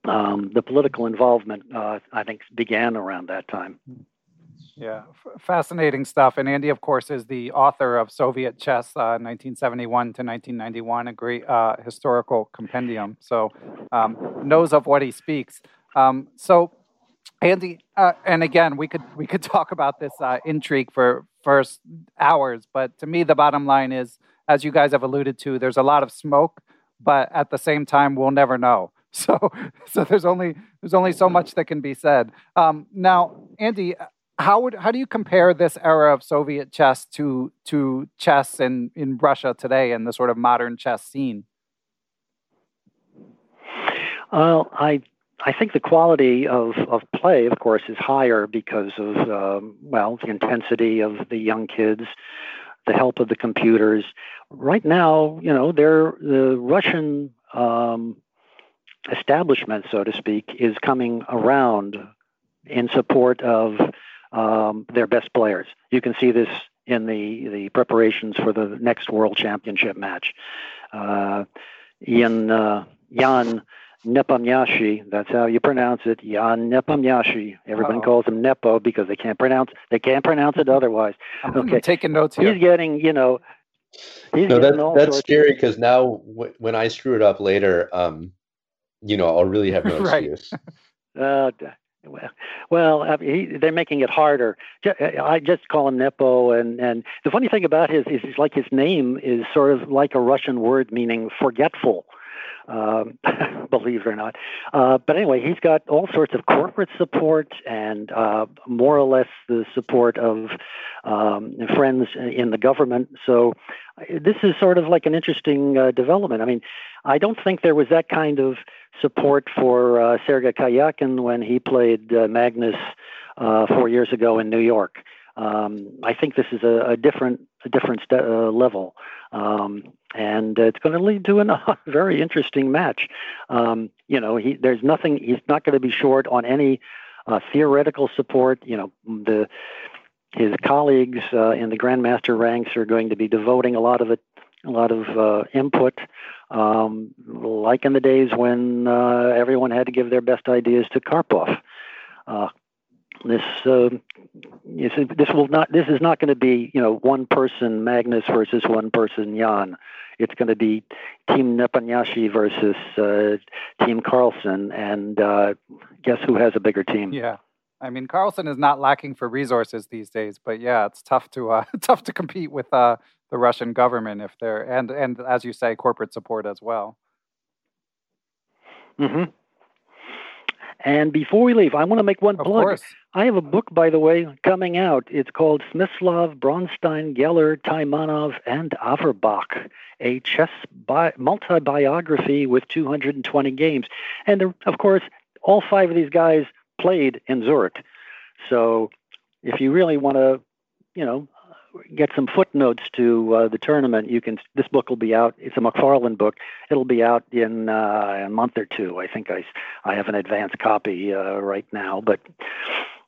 um, the political involvement, uh, I think, began around that time. Yeah, f- fascinating stuff. And Andy, of course, is the author of Soviet Chess, uh, 1971 to 1991, a great uh, historical compendium. So um, knows of what he speaks. Um, so, Andy, uh, and again, we could we could *laughs* talk about this uh, intrigue for first hours, but to me, the bottom line is, as you guys have alluded to, there's a lot of smoke, but at the same time, we'll never know. *laughs* So, so there's only there's only so much that can be said. Um, now, Andy, how would how do you compare this era of Soviet chess to to chess in in Russia today and the sort of modern chess scene? Well, I I think the quality of, of play, of course, is higher because of um, well the intensity of the young kids, the help of the computers. Right now, you know, they're, the Russian um, establishment, so to speak, is coming around in support of um, their best players. You can see this in the, the preparations for the next World Championship match. Uh, Ian, uh, Jan Nepomniachtchi, that's how you pronounce it, Jan Nepomniachtchi. Everyone Uh-oh. calls him Nepo because they can't pronounce they can't pronounce it otherwise. I'm okay. taking notes here. He's getting, you know, he's no, that's that's scary because now w- when I screw it up later, um, you know, I'll really have no *laughs* right. excuse. uh, well, well, mean, he, they're making it harder. Uh, I just call him Nepo, and and the funny thing about his is, is like his name is sort of like a Russian word meaning forgetful. Um, *laughs* believe it or not. Uh, but anyway, he's got all sorts of corporate support and uh, more or less the support of um, friends in the government. So this is sort of like an interesting uh, development. I mean, I don't think there was that kind of support for uh, Sergei Karyakin when he played uh, Magnus uh, four years ago in New York. Um, I think this is a, a different a different st- uh, level, um, and it's going to lead to *laughs* a very interesting match. Um, you know, he, there's nothing. He's not going to be short on any uh, theoretical support. You know, the his colleagues uh, in the grandmaster ranks are going to be devoting a lot of it, a lot of uh, input, um, like in the days when uh, everyone had to give their best ideas to Karpov. This uh, this will not this is not going to be you know one person Magnus versus one person Jan. It's going to be Team Nepomniachtchi versus uh, Team Carlsen, and uh, guess who has a bigger team? Yeah, I mean Carlsen is not lacking for resources these days, but yeah, it's tough to uh, *laughs* tough to compete with uh, the Russian government if they're and and as you say, corporate support as well. Mm-hmm. And before we leave, I want to make one of plug. Course. I have a book, by the way, coming out. It's called Smyslov, Bronstein, Geller, Taimanov, and Averbakh, a chess bi- multi-biography with 220 games. And there, of course, all five of these guys played in Zurich. So if you really want to, you know, get some footnotes to uh, the tournament, you can. This book will be out. It's a McFarland book. It'll be out in uh, a month or two. I think I I have an advanced copy uh, right now, but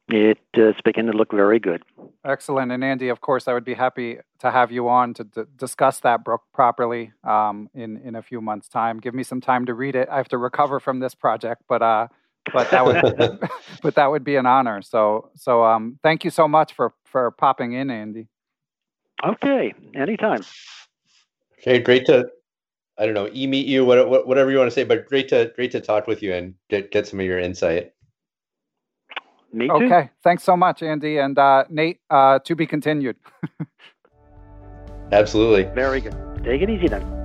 it, uh, it's beginning to look very good. Excellent. And Andy, of course, I would be happy to have you on to d- discuss that book properly um, in in a few months' time. Give me some time to read it. I have to recover from this project, but uh, but that would *laughs* but that would be an honor. So so um, thank you so much for for popping in, Andy. Okay, anytime. Okay, great to I don't know, e meet you, whatever you want to say, but great to great to talk with you and get get some of your insight. Me too. Okay. Thanks so much, Andy. And uh, Nate, uh, to be continued. *laughs* Absolutely. Very good. Take it easy then.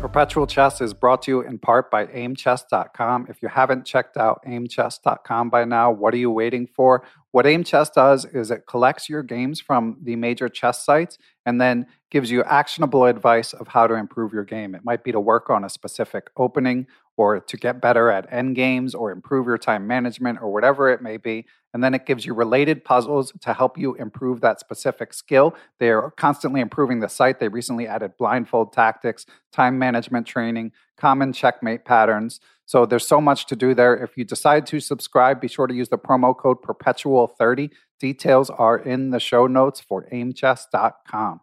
Perpetual Chess is brought to you in part by aimchess.com. If you haven't checked out aimchess.com by now, what are you waiting for? What AimChess does is it collects your games from the major chess sites and then gives you actionable advice of how to improve your game. It might be to work on a specific opening or to get better at end games or improve your time management or whatever it may be. And then it gives you related puzzles to help you improve that specific skill. They are constantly improving the site. They recently added blindfold tactics, time management training, common checkmate patterns. So there's so much to do there. If you decide to subscribe, be sure to use the promo code perpetual30. Details are in the show notes for aimchess.com.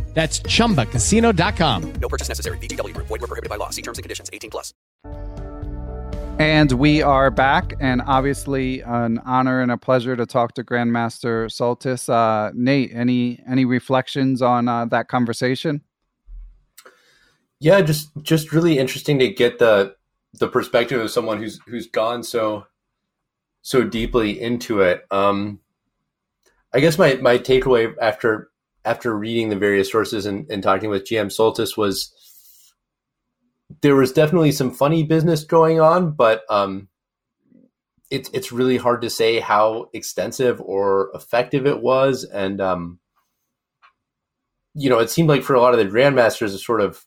That's chumbacasino.com. No purchase necessary. VGW Group. Void were prohibited by law. See terms and conditions. 18 plus. And we are back, and obviously an honor and a pleasure to talk to Grandmaster Soltis. Uh, Nate, any any reflections on uh, that conversation? Yeah, just just really interesting to get the the perspective of someone who's who's gone so so deeply into it. Um, I guess my my takeaway after after reading the various sources and, and talking with GM Soltis was there was definitely some funny business going on, but um, it's it's really hard to say how extensive or effective it was, and um, you know, it seemed like for a lot of the grandmasters, sort of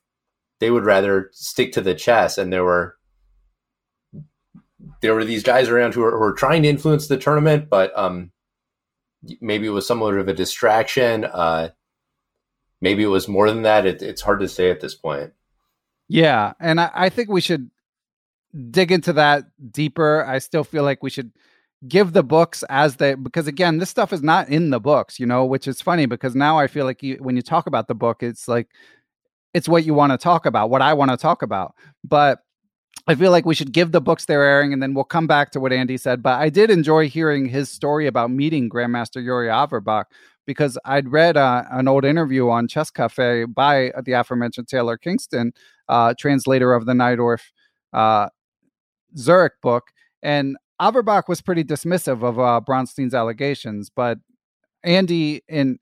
they would rather stick to the chess, and there were there were these guys around who were, who were trying to influence the tournament, but um, maybe it was somewhat of a distraction. Uh, maybe it was more than that. It, it's hard to say at this point. Yeah, and I, I think we should dig into that deeper. I still feel like we should give the books as they because again, this stuff is not in the books, you know, which is funny because now I feel like you, when you talk about the book, it's like it's what you want to talk about, what I want to talk about, but. I feel like we should give the books their airing and then we'll come back to what Andy said. But I did enjoy hearing his story about meeting Grandmaster Yuri Averbakh because I'd read uh, an old interview on Chess Cafe by the aforementioned Taylor Kingston, uh, translator of the Najdorf uh, Zurich book. And Averbakh was pretty dismissive of uh, Bronstein's allegations, but Andy in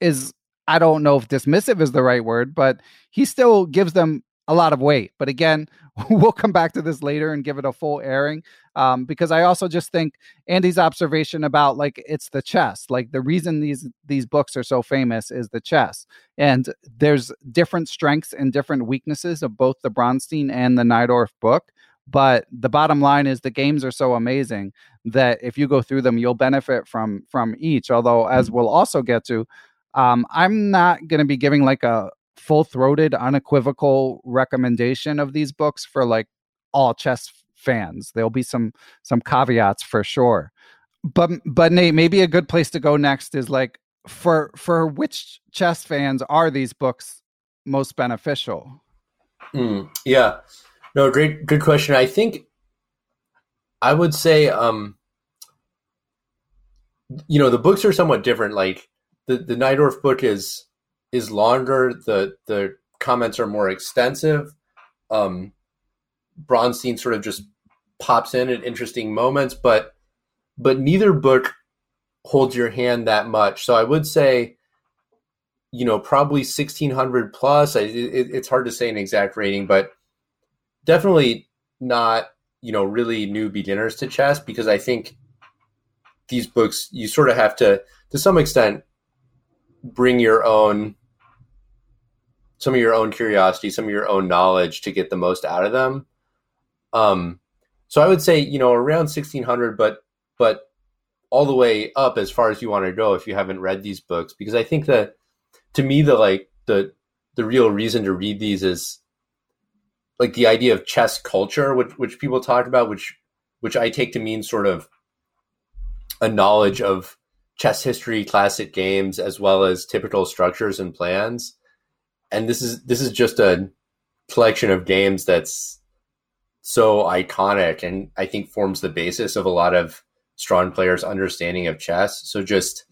is I don't know if dismissive is the right word, but he still gives them a lot of weight. But again, *laughs* we'll come back to this later and give it a full airing um, because I also just think Andy's observation about like it's the chess. Like the reason these these books are so famous is the chess, and there's different strengths and different weaknesses of both the Bronstein and the Najdorf book. But the bottom line is the games are so amazing that if you go through them, you'll benefit from from each. Although, as we'll also get to, um, I'm not going to be giving like a full throated, unequivocal recommendation of these books for like all chess fans. There'll be some some caveats for sure. But but Nate, maybe a good place to go next is like for for which chess fans are these books most beneficial? Mm, yeah. No, great good question. I think I would say um you know, the books are somewhat different. Like the the Najdorf book is is longer. The the comments are more extensive. Um, Bronstein sort of just pops in at interesting moments, but but neither book holds your hand that much. So I would say, you know, probably sixteen hundred plus. it, it's hard to say an exact rating, but definitely not you know really new beginners to chess because I think these books you sort of have to to some extent bring your own some of your own curiosity, some of your own knowledge to get the most out of them. Um, so I would say, you know, around 1600, but, but all the way up as far as you want to go if you haven't read these books, because I think that to me, the like, the, the real reason to read these is like the idea of chess culture, which, which people talk about, which, which I take to mean sort of a knowledge of chess history, classic games, as well as typical structures and plans. And this is this is just a collection of games that's so iconic and I think forms the basis of a lot of strong players' understanding of chess. So just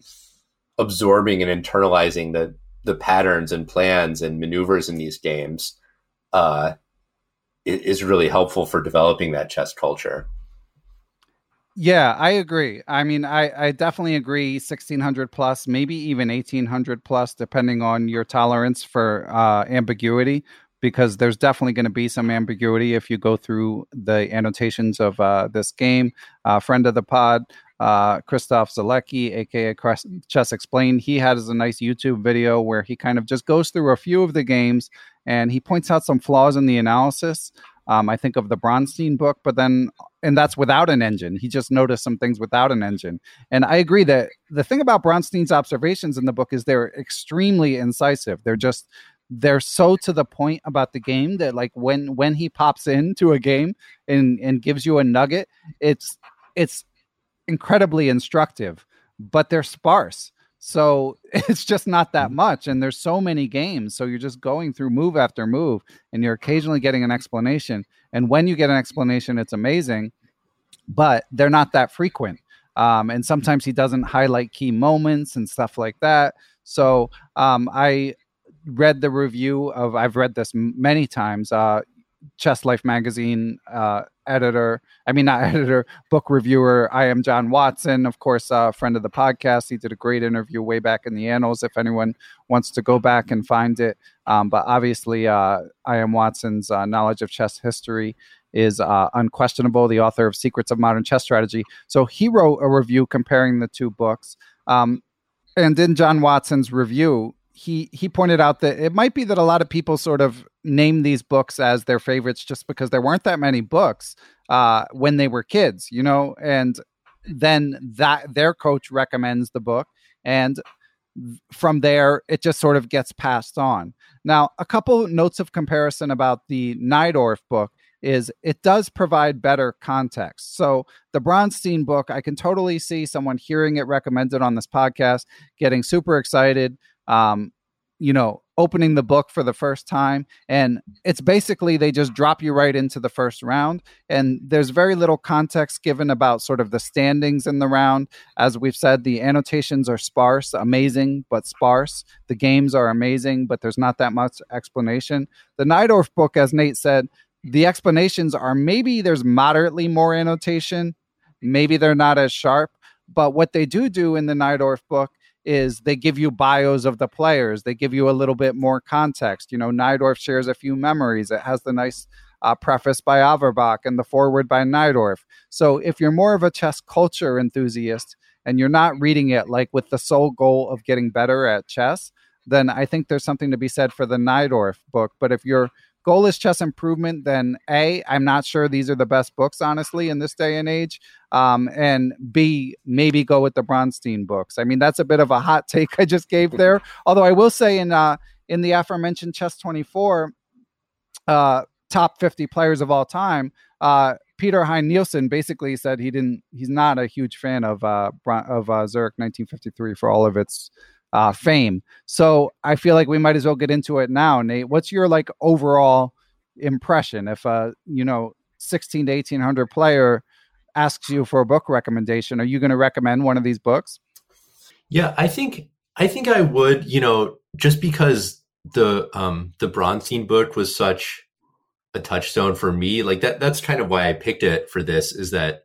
absorbing and internalizing the the patterns and plans and maneuvers in these games uh, is really helpful for developing that chess culture. Yeah, I agree. I mean, I, I definitely agree 1600 plus, maybe even 1800 plus, depending on your tolerance for uh, ambiguity, because there's definitely going to be some ambiguity if you go through the annotations of uh, this game. Uh, friend of the pod, uh, Christof Sielecki, aka Chess Explained, he has a nice YouTube video where he kind of just goes through a few of the games and he points out some flaws in the analysis. Um, I think of the Bronstein book, but then, and that's without an engine. He just noticed some things without an engine. And I agree that the thing about Bronstein's observations in the book is they're extremely incisive. They're just, they're so to the point about the game that like when when he pops into a game and and gives you a nugget it's it's incredibly instructive but they're sparse so *laughs* it's just not that mm-hmm. much. And there's so many games. So you're just going through move after move and you're occasionally getting an explanation. And when you get an explanation, it's amazing, but they're not that frequent. Um, and sometimes he doesn't highlight key moments and stuff like that. So um, I read the review of, I've read this many times. Uh, Chess Life magazine uh, editor. I mean, not *laughs* editor, book reviewer. IM John Watson, of course, a friend of the podcast. He did a great interview way back in the annals. If anyone wants to go back and find it, um, but obviously, uh, IM Watson's uh, knowledge of chess history is uh, unquestionable. The author of Secrets of Modern Chess Strategy. So he wrote a review comparing the two books. Um, and in John Watson's review, he he pointed out that it might be that a lot of people sort of name these books as their favorites just because there weren't that many books uh, when they were kids, you know, and then that their coach recommends the book and from there it just sort of gets passed on. Now, a couple notes of comparison about the Najdorf book is it does provide better context. So the Bronstein book, I can totally see someone hearing it recommended on this podcast, getting super excited, um, you know, opening the book for the first time. And it's basically they just drop you right into the first round. And there's very little context given about sort of the standings in the round. As we've said, the annotations are sparse, amazing, but sparse. The games are amazing, but there's not that much explanation. The Najdorf book, as Nate said, the explanations are maybe there's moderately more annotation, maybe they're not as sharp. But what they do do in the Najdorf book is they give you bios of the players. They give you a little bit more context. You know, Najdorf shares a few memories. It has the nice uh, preface by Averbakh and the forward by Najdorf. So if you're more of a chess culture enthusiast and you're not reading it like with the sole goal of getting better at chess, then I think there's something to be said for the Najdorf book. But if you're goal is chess improvement, then A, I'm not sure these are the best books, honestly, in this day and age. Um, and B, maybe go with the Bronstein books. I mean, that's a bit of a hot *laughs* take I just gave *laughs* there. Although I will say in uh, in the aforementioned Chess 24 uh, top 50 players of all time, uh, Peter Heine Nielsen basically said he didn't. He's not a huge fan of uh, of uh, Zurich 1953 for all of its uh, fame. So I feel like we might as well get into it now. Nate, what's your like overall impression if a you know 16 to 1800 player asks you for a book recommendation? Are you going to recommend one of these books? Yeah, I think I think I would. You know, just because the um the Bronstein book was such a touchstone for me, like that. That's kind of why I picked it for this. Is that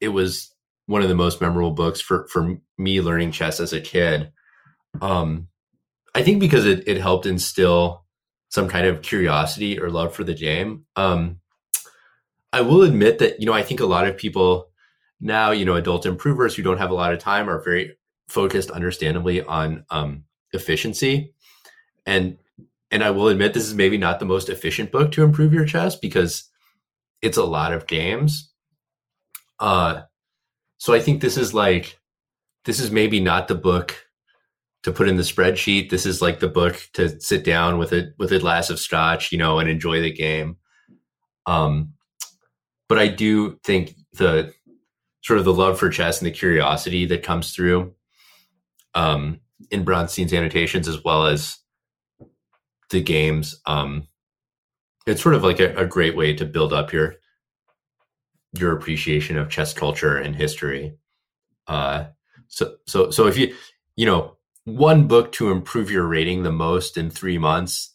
it was one of the most memorable books for for me learning chess as a kid. Um, I think because it, it helped instill some kind of curiosity or love for the game. Um, I will admit that, you know, I think a lot of people now, you know, adult improvers who don't have a lot of time are very focused, understandably, on um, efficiency. And and I will admit this is maybe not the most efficient book to improve your chess because it's a lot of games. Uh, so I think this is like this is maybe not the book to put in the spreadsheet. This is like the book to sit down with it with a glass of scotch, you know, and enjoy the game. Um, but I do think the sort of the love for chess and the curiosity that comes through um, in Bronstein's annotations as well as the games. Um, it's sort of like a, a great way to build up your your appreciation of chess culture and history. Uh, so so so if you you know one book to improve your rating the most in three months,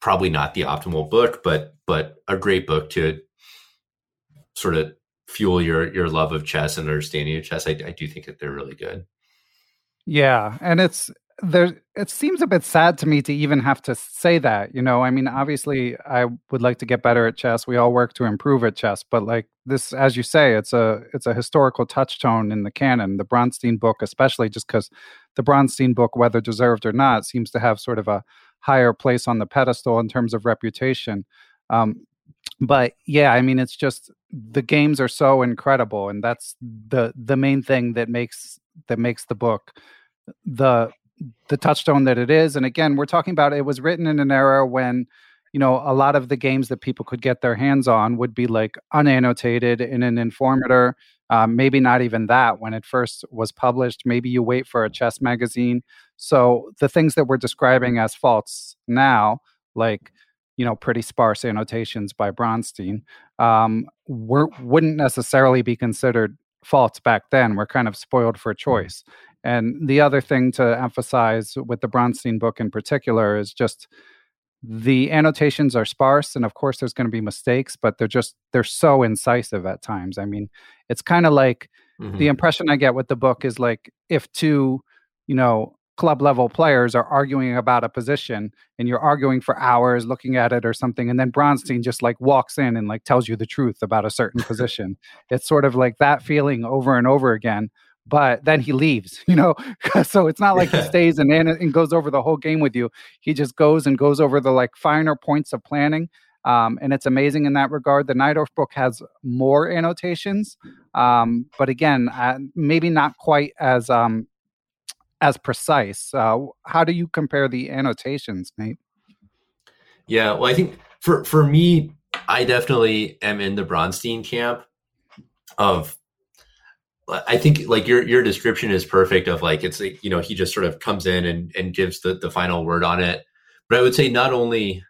probably not the optimal book, but but a great book to sort of fuel your your love of chess and understanding of chess. I, I do think that they're really good. Yeah, and it's there it seems a bit sad to me to even have to say that you know i mean obviously i would like to get better at chess we all work to improve at chess but like this as you say it's a it's a historical touchstone in the canon the bronstein book especially just because the bronstein book whether deserved or not seems to have sort of a higher place on the pedestal in terms of reputation um, but yeah i mean it's just the games are so incredible and that's the the main thing that makes that makes the book the the touchstone that it is. And again, we're talking about it was written in an era when, you know, a lot of the games that people could get their hands on would be like unannotated in an informator. Um, maybe not even that when it first was published. Maybe you wait for a chess magazine. So the things that we're describing as faults now, like you know pretty sparse annotations by Bronstein, um, wouldn't necessarily be considered faults back then. We're kind of spoiled for choice. And the other thing to emphasize with the Bronstein book in particular is just the annotations are sparse and of course there's going to be mistakes but they're just they're so incisive at times i mean it's kind of like mm-hmm. the impression i get with the book is like if two you know club level players are arguing about a position and you're arguing for hours looking at it or something and then Bronstein just like walks in and like tells you the truth about a certain position *laughs* it's sort of like that feeling over and over again but then he leaves, *laughs* you know. *laughs* so it's not like he stays and, and goes over the whole game with you. He just goes and goes over the like finer points of planning. Um, and it's amazing in that regard. The Najdorf book has more annotations, um, but again, uh, maybe not quite as um, as precise. Uh, how do you compare the annotations, Nate? Yeah, well, I think for for me, I definitely am in the Bronstein camp of I think like your your description is perfect of like it's like you know he just sort of comes in and and gives the the final word on it. But I would say not only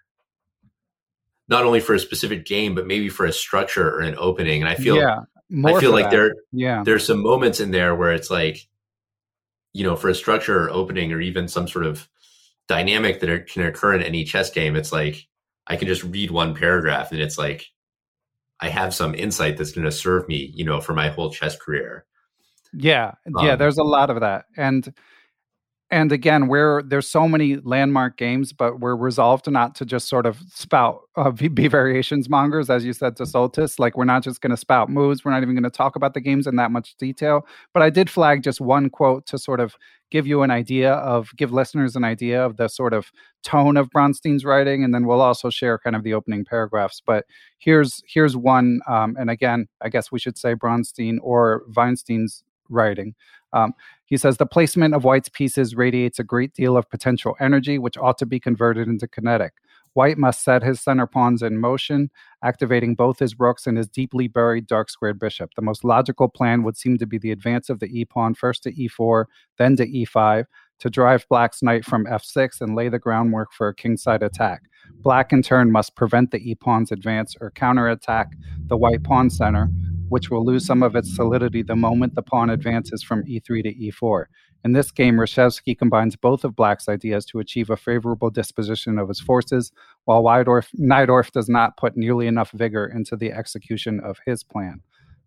not only for a specific game, but maybe for a structure or an opening. And I feel yeah, I feel like that. there yeah there's some moments in there where it's like you know for a structure or opening or even some sort of dynamic that are, can occur in any chess game. It's like I can just read one paragraph and it's like I have some insight that's going to serve me, you know, for my whole chess career. Yeah, yeah. Um, there's a lot of that, and and again, we're there's so many landmark games, but we're resolved not to just sort of spout uh, be variations mongers, as you said to Soltis. Like we're not just going to spout moves. We're not even going to talk about the games in that much detail. But I did flag just one quote to sort of give you an idea of give listeners an idea of the sort of tone of Bronstein's writing, and then we'll also share kind of the opening paragraphs. But here's here's one, um, and again, I guess we should say Bronstein or Weinstein's writing. Um, he says the placement of White's pieces radiates a great deal of potential energy, which ought to be converted into kinetic. White must set his center pawns in motion, activating both his rooks and his deeply buried dark squared bishop. The most logical plan would seem to be the advance of the e pawn first to e4, then to e5, to drive Black's knight from f6 and lay the groundwork for a kingside attack. Black, in turn, must prevent the e pawn's advance or counterattack the white pawn center, which will lose some of its solidity the moment the pawn advances from e3 to e4. In this game, Reshevsky combines both of Black's ideas to achieve a favorable disposition of his forces, while Wydorf, Najdorf does not put nearly enough vigor into the execution of his plan.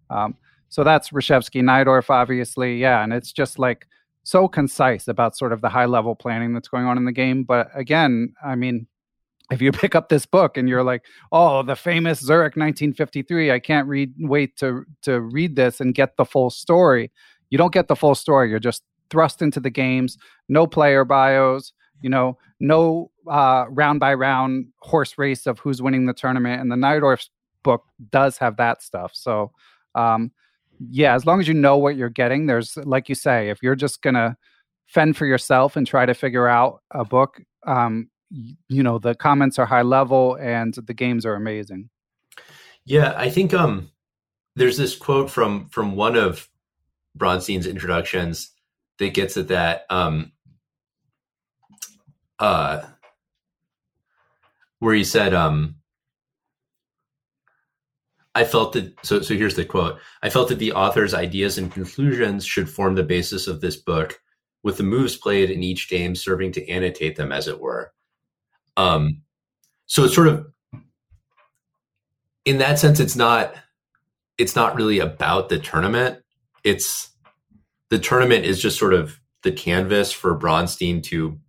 Um, so that's Reshevsky, Najdorf, obviously, yeah, and it's just like so concise about sort of the high level planning that's going on in the game. But again, I mean, if you *laughs* pick up this book and you're like, "Oh, the famous Zurich 1953," I can't read wait to to read this and get the full story. You don't get the full story. You're just thrust into the games. No player bios. You know, no uh, round by round horse race of who's winning the tournament. And the Najdorf book does have that stuff. So, um, yeah, as long as you know what you're getting, there's like you say, if you're just gonna fend for yourself and try to figure out a book, um, you know the comments are high level and the games are amazing yeah i think um there's this quote from from one of bronstein's introductions that gets at that. Um, uh, where he said, um, I felt that so so here's the quote. I felt that the author's ideas and conclusions should form the basis of this book, with the moves played in each game serving to annotate them as it were. Um so it's sort of in that sense it's not it's not really about the tournament. It's the tournament is just sort of the canvas for Bronstein to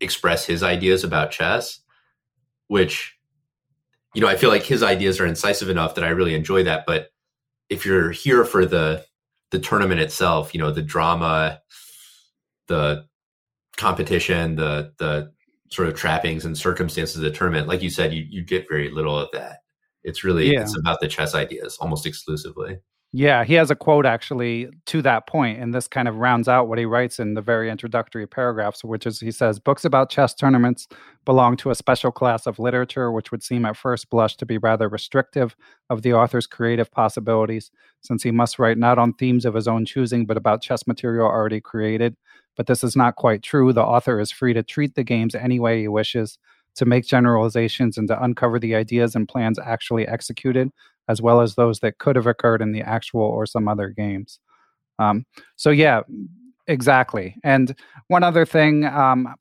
express his ideas about chess, which you know, I feel like his ideas are incisive enough that I really enjoy that. But if you're here for the the tournament itself, you know, the drama, the competition, the the sort of trappings and circumstances of the tournament, like you said, you, you get very little of that. It's really yeah. it's about the chess ideas almost exclusively. Yeah, he has a quote actually to that point, and this kind of rounds out what he writes in the very introductory paragraphs, which is he says, Books about chess tournaments belong to a special class of literature, which would seem at first blush to be rather restrictive of the author's creative possibilities, since he must write not on themes of his own choosing, but about chess material already created. But this is not quite true. The author is free to treat the games any way he wishes, to make generalizations and to uncover the ideas and plans actually executed as well as those that could have occurred in the actual or some other games. Um, so yeah, exactly. And one other thing, um,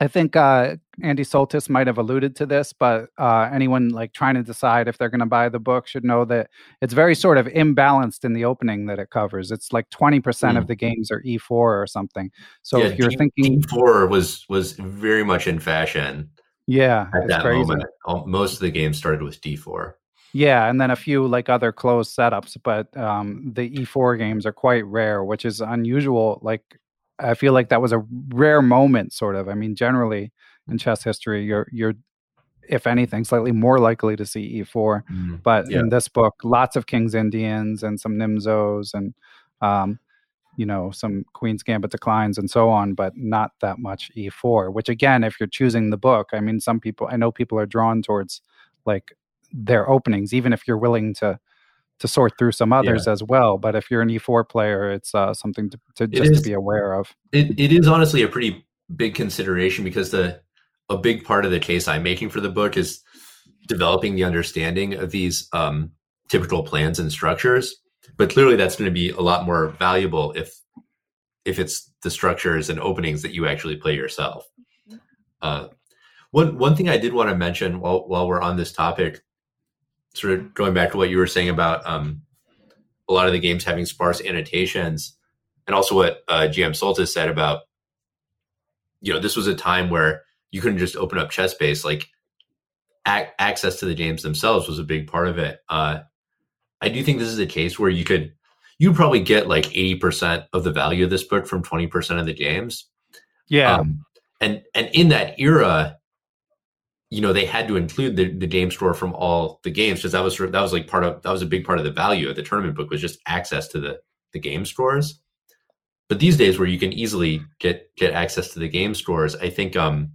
I think uh, Andy Soltis might have alluded to this, but uh, anyone like trying to decide if they're going to buy the book should know that it's very sort of imbalanced in the opening that it covers. It's like twenty percent mm. of the games are E four or something. So yeah, if you're thinking E four was was very much in fashion. Yeah, at that crazy. moment, most of the games started with D four. Yeah, and then a few like other closed setups, but um, the E4 games are quite rare, which is unusual. Like I feel like that was a rare moment, sort of. I mean, generally in chess history, you're you're if anything, slightly more likely to see E4. Mm, but yeah. in this book, lots of King's Indians and some Nimzos and um, you know some Queen's Gambit declines and so on, but not that much E4. Which again, if you're choosing the book, I mean, some people I know people are drawn towards like their openings, even if you're willing to to sort through some others yeah. as well. But if you're an E4 player, it's uh, something to, to just is, to be aware of. It, it is honestly a pretty big consideration because the a big part of the case I'm making for the book is developing the understanding of these um, typical plans and structures. But clearly, that's going to be a lot more valuable if if it's the structures and openings that you actually play yourself. Uh, one one thing I did want to mention while while we're on this topic sort of going back to what you were saying about um, a lot of the games having sparse annotations, and also what uh, GM Soltis said about, you know, this was a time where you couldn't just open up ChessBase. Like ac- access to the games themselves was a big part of it. Uh, I do think this is a case where you could you probably get like 80% of the value of this book from 20% of the games. Yeah. Um, and and in that era, you know they had to include the, the game store from all the games because that was that was like part of that was a big part of the value of the tournament book was just access to the the game stores. But these days where you can easily get get access to the game stores i think um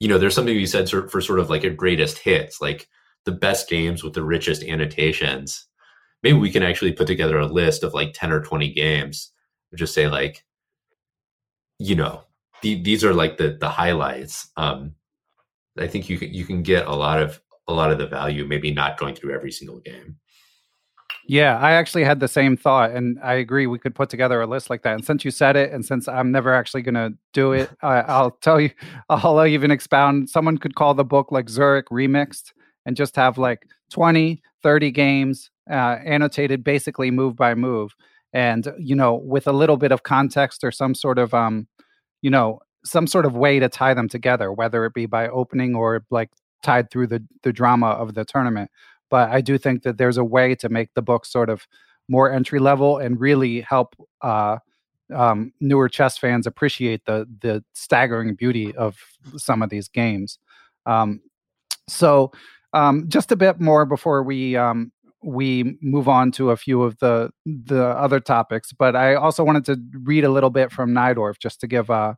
you know there's something you said for, for sort of like a greatest hits like the best games with the richest annotations. Maybe we can actually put together a list of like 10 or 20 games and just say like you know the, these are like the the highlights. Um I think you can you can get a lot of a lot of the value, maybe not going through every single game. Yeah, I actually had the same thought, and I agree. We could put together a list like that. And since you said it, and since I'm never actually going to do it, *laughs* I, will tell you, *laughs* I'll even expound. Someone could call the book like Zurich Remixed and just have like 20, 30 games uh, annotated basically move by move. And, you know, with a little bit of context or some sort of, um, you know, some sort of way to tie them together, whether it be by opening or like tied through the the drama of the tournament. But I do think that there's a way to make the book sort of more entry level and really help uh, um, newer chess fans appreciate the the staggering beauty of some of these games. Um, so, um, just a bit more before we um, we move on to a few of the the other topics. But I also wanted to read a little bit from Najdorf just to give uh,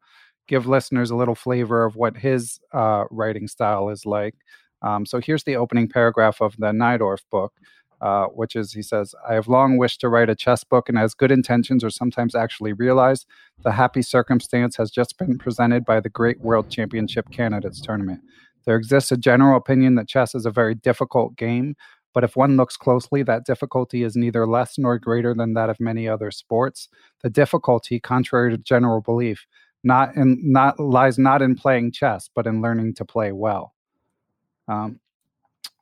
give listeners a little flavor of what his uh, writing style is like. Um, so here's the opening paragraph of the Najdorf book. uh, which is he says, I have long wished to write a chess book, and as good intentions are sometimes actually realized, the happy circumstance has just been presented by the Great World Championship Candidates Tournament. There exists a general opinion that chess is a very difficult game, but if one looks closely, that difficulty is neither less nor greater than that of many other sports. The difficulty, contrary to general belief, not in not lies not in playing chess, but in learning to play well. Um,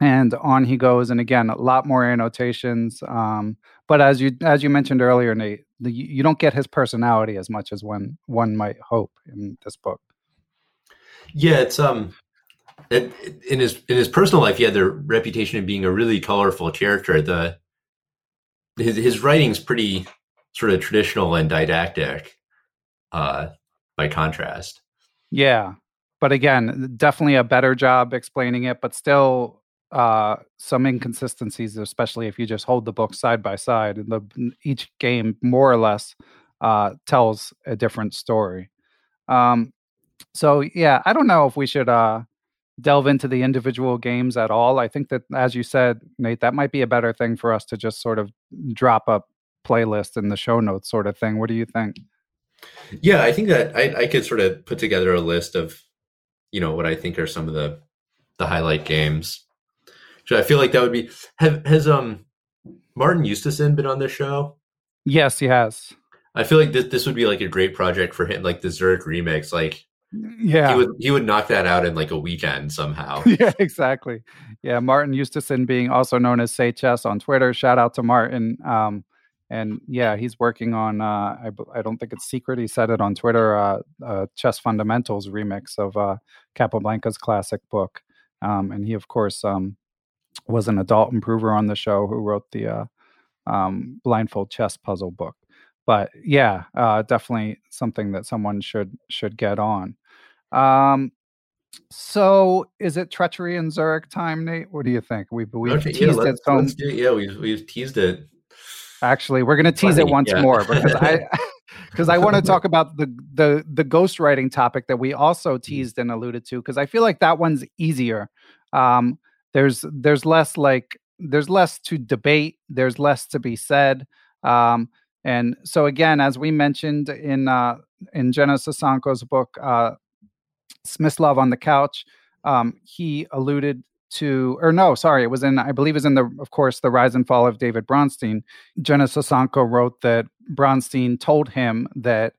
and on he goes and again a lot more annotations um, but as you as you mentioned earlier nate the, you don't get his personality as much as one one might hope in this book yeah it's um it, in his in his personal life he had the reputation of being a really colorful character the his his writing's pretty sort of traditional and didactic uh by contrast yeah but again definitely a better job explaining it but still uh, some inconsistencies, especially if you just hold the books side by side. The, each game, more or less, uh, tells a different story. Um, so, yeah, I don't know if we should uh, delve into the individual games at all. I think that, as you said, Nate, that might be a better thing for us to just sort of drop a playlist in the show notes, sort of thing. What do you think? Yeah, I think that I, I could sort of put together a list of, you know, what I think are some of the the highlight games so I feel like that would be have has um Martin Justesen been on this show? Yes, he has. I feel like this this would be like a great project for him, like the Zurich remix. Like, yeah, he would he would knock that out in like a weekend somehow. *laughs* yeah, exactly. Yeah, Martin Justesen, being also known as Say Chess on Twitter. Shout out to Martin. Um, and yeah, he's working on. Uh, I I don't think it's secret. He said it on Twitter. Uh, uh Chess Fundamentals remix of uh, Capablanca's classic book. Um, and he, of course, um, was an adult improver on the show who wrote the uh, um, blindfold chess puzzle book. But yeah, uh, definitely something that someone should should get on. Um, so is it treachery in Zurich time, Nate? What do you think? We've we've okay, teased yeah, it. So do, yeah, we've we've teased it. Actually, we're going to tease Funny, it once yeah. more because I *laughs* because I want to talk about the the the ghostwriting topic that we also *laughs* mm-hmm. teased and alluded to because I feel like that one's easier. Um, there's there's less like there's less to debate there's less to be said um, and so again as we mentioned in uh, in Genna Sosonko's book uh, Love on the couch um, he alluded to or no sorry it was in i believe it was in the of course the rise and fall of david bronstein Genna Sosonko wrote that bronstein told him that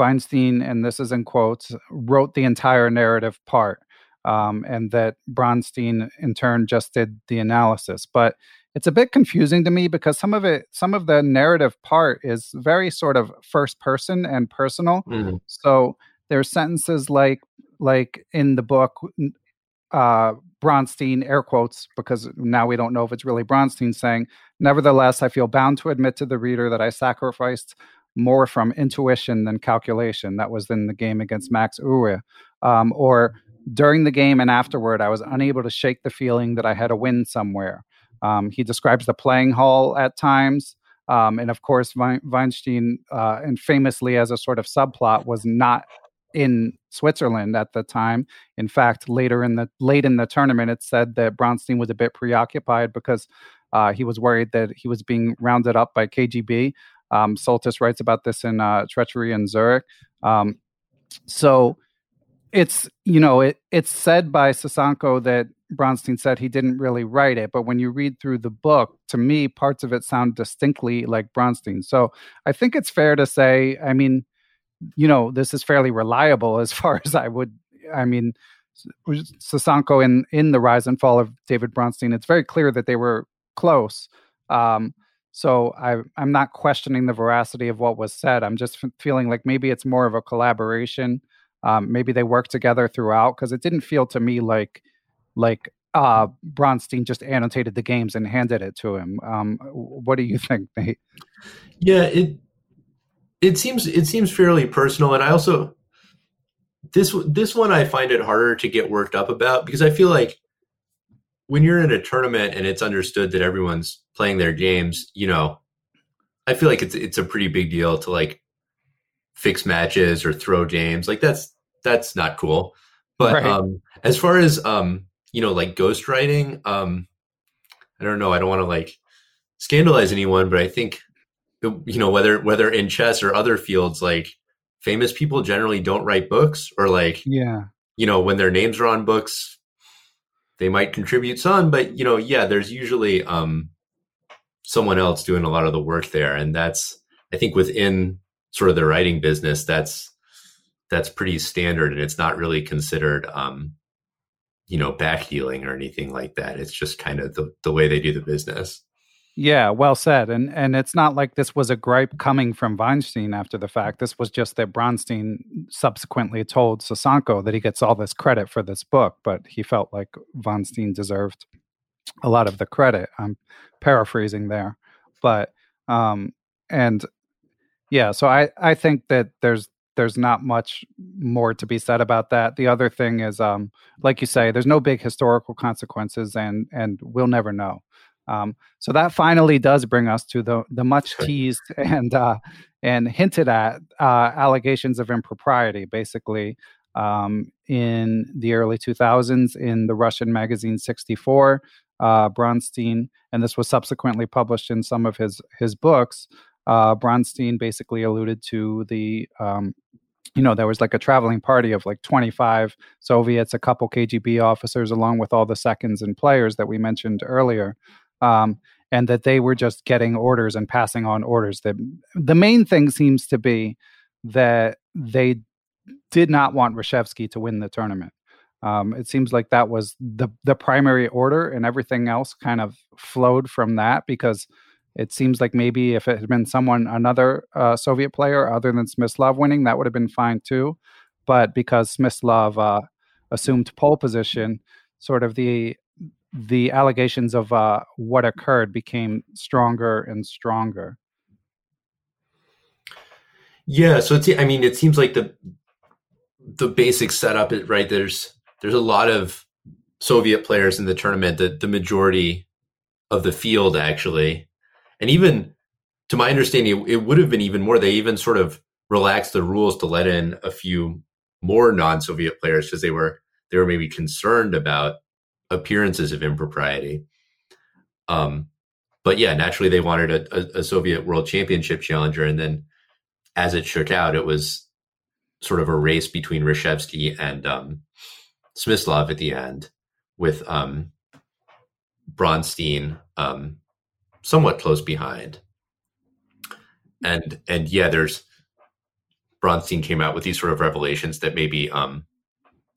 Weinstein, and this is in quotes, wrote the entire narrative part um, and that Bronstein in turn just did the analysis. But it's a bit confusing to me because some of it, some of the narrative part is very sort of first person and personal. Mm-hmm. So there's sentences like like in the book, uh, Bronstein, air quotes, because now we don't know if it's really Bronstein saying, Nevertheless, I feel bound to admit to the reader that I sacrificed more from intuition than calculation. That was in the game against Max Euwe. Um, or during the game and afterward, I was unable to shake the feeling that I had a win somewhere. Um, he describes the playing hall at times. Um, and of course, Weinstein, uh, and famously as a sort of subplot, was not in Switzerland at the time. In fact, later in the late in the tournament, it said that Bronstein was a bit preoccupied because uh, he was worried that he was being rounded up by KGB. Um, Soltis writes about this in uh, Treachery in Zurich. Um, so it's you know it it's said by Sosonko that Bronstein said he didn't really write it, but when you read through the book, to me, parts of it sound distinctly like Bronstein. So I think it's fair to say, I mean, you know, this is fairly reliable as *laughs* far as I would. I mean, Sosonko in in the rise and fall of David Bronstein, it's very clear that they were close. Um, so I, I'm not questioning the veracity of what was said. I'm just f- feeling like maybe it's more of a collaboration um, maybe they worked together throughout because it didn't feel to me like like uh, Bronstein just annotated the games and handed it to him. Um, what do you *laughs* think, Nate? Yeah, it it seems it seems fairly personal, and I also this this one I find it harder to get worked up about because I feel like when you're in a tournament and it's understood that everyone's playing their games, you know, I feel like it's it's a pretty big deal to like fix matches or throw games. Like that's that's not cool. But right. um, as far as um, you know, like ghostwriting, um, I don't know. I don't want to like scandalize anyone, but I think you know whether whether in chess or other fields, like famous people generally don't write books, or like yeah, you know when their names are on books, they might contribute some, but you know yeah, there's usually um someone else doing a lot of the work there, and that's I think within sort of the writing business, that's that's pretty standard, and it's not really considered um you know back dealing or anything like that. It's just kind of the the way they do the business. Yeah, well said. And and it's not like this was a gripe coming from Weinstein after the fact. This was just that Bronstein subsequently told Sosonko that he gets all this credit for this book, but he felt like Weinstein deserved a lot of the credit. I'm paraphrasing there. But um and yeah, so I I think that there's there's not much more to be said about that. The other thing is um like you say, there's no big historical consequences and and we'll never know. Um, so that finally does bring us to the the much teased *laughs* and uh, and hinted at uh, allegations of impropriety, basically um, in the early 2000s in the Russian magazine 64. Uh, Bronstein, and this was subsequently published in some of his his books. Uh, Bronstein basically alluded to the um, you know, there was like a traveling party of like 25 Soviets, a couple KGB officers, along with all the seconds and players that we mentioned earlier um, and that they were just getting orders and passing on orders. That the main thing seems to be that they did not want Reshevsky to win the tournament. Um, it seems like that was the the primary order, and everything else kind of flowed from that because it seems like maybe if it had been someone another uh, Soviet player other than Smyslov winning, that would have been fine too. But because Smyslov uh, assumed pole position, sort of the the allegations of uh, what occurred became stronger and stronger. Yeah, so it's I mean it seems like the the basic setup is right there's there's a lot of Soviet players in the tournament that the majority of the field actually and even to my understanding it, it would have been even more they even sort of relaxed the rules to let in a few more non-Soviet players because they were they were maybe concerned about appearances of impropriety. Um, but yeah, naturally they wanted a, a, a, Soviet World Championship challenger, and then as it shook out, it was sort of a race between Reshevsky and um, Smyslov at the end, with um, Bronstein um, somewhat close behind. And and yeah, there's Bronstein came out with these sort of revelations that maybe um,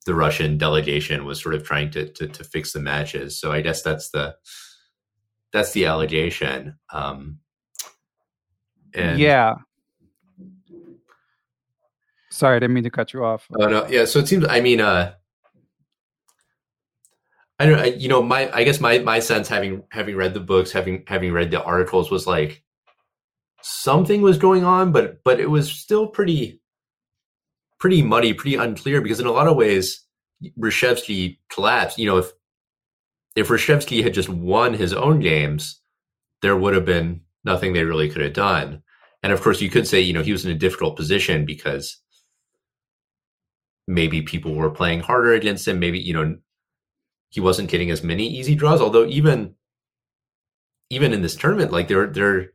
the Russian delegation was sort of trying to, to, to fix the matches. So I guess that's the that's the allegation. Um, and yeah. Sorry, I didn't mean to cut you off. Oh no, yeah. So it seems. I mean, uh, I don't. I, you know, my I guess my my sense having having read the books, having having read the articles, was like something was going on, but but it was still pretty pretty muddy, pretty unclear because in a lot of ways, Reshevsky collapsed. You know, if if Reshevsky had just won his own games, there would have been nothing they really could have done. And of course, you could say, you know, he was in a difficult position because maybe people were playing harder against him. Maybe, you know, he wasn't getting as many easy draws. Although even even in this tournament, like there there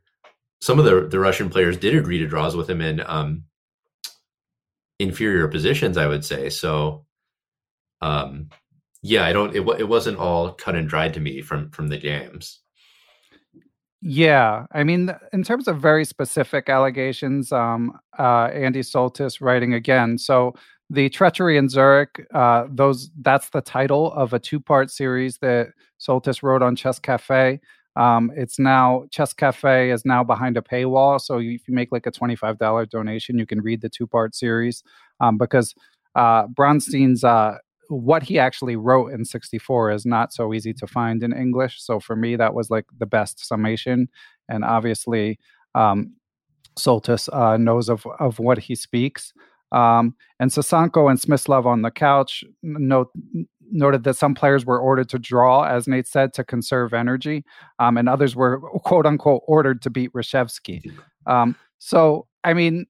some of the the Russian players did agree to draws with him in um inferior positions, I would say. So, um, yeah, I don't. It, it wasn't all cut and dried to me from from the games. Yeah, I mean, in terms of very specific allegations, um, uh, Andy Soltis writing again. So the treachery in Zurich, uh, those that's the title of a two-part series that Soltis wrote on Chess Cafe. Um, it's now Chess Cafe is now behind a paywall, so if you make like a twenty-five dollar donation, you can read the two-part series um, because uh, Bronstein's uh, what he actually wrote in 64 is not so easy to find in English. So for me, that was like the best summation, and obviously, um, Soltis uh, knows of of what he speaks. Um, and Sosonko and Smyslov on the couch note noted that some players were ordered to draw, as Nate said, to conserve energy, um, and others were quote unquote ordered to beat Reshevsky. Um, so, I mean,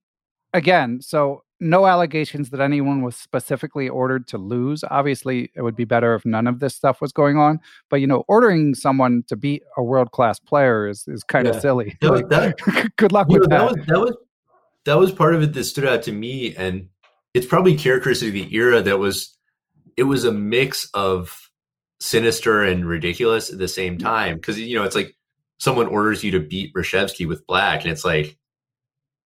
again, so no allegations that anyone was specifically ordered to lose. Obviously, it would be better if none of this stuff was going on. But you know, ordering someone to beat a world class player is is kind of Yeah. silly. That Like, that- *laughs* good luck with know, that. that was that was that was part of it that stood out to me, and it's probably characteristic of the era that was it was a mix of sinister and ridiculous at the same time because you know it's like someone orders you to beat Reshevsky with black, and it's like,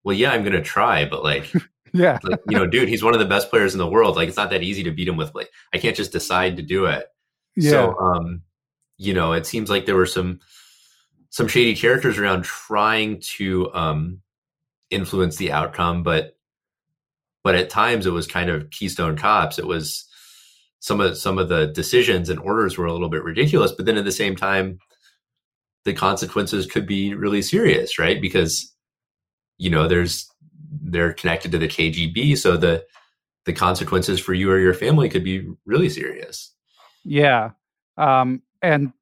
well, yeah, I'm gonna try, but like, *laughs* yeah, like you know, dude, he's one of the best players in the world. Like, it's not that easy to beat him with like I can't just decide to do it. yeah, So, um, you know, it seems like there were some some shady characters around trying to um, influence the outcome, but but at times it was kind of Keystone Cops. It was some of some of the decisions and orders were a little bit ridiculous, but then at the same time, the consequences could be really serious, right? Because you know, there's they're connected to the KGB, so the the consequences for you or your family could be really serious. yeah. Um, and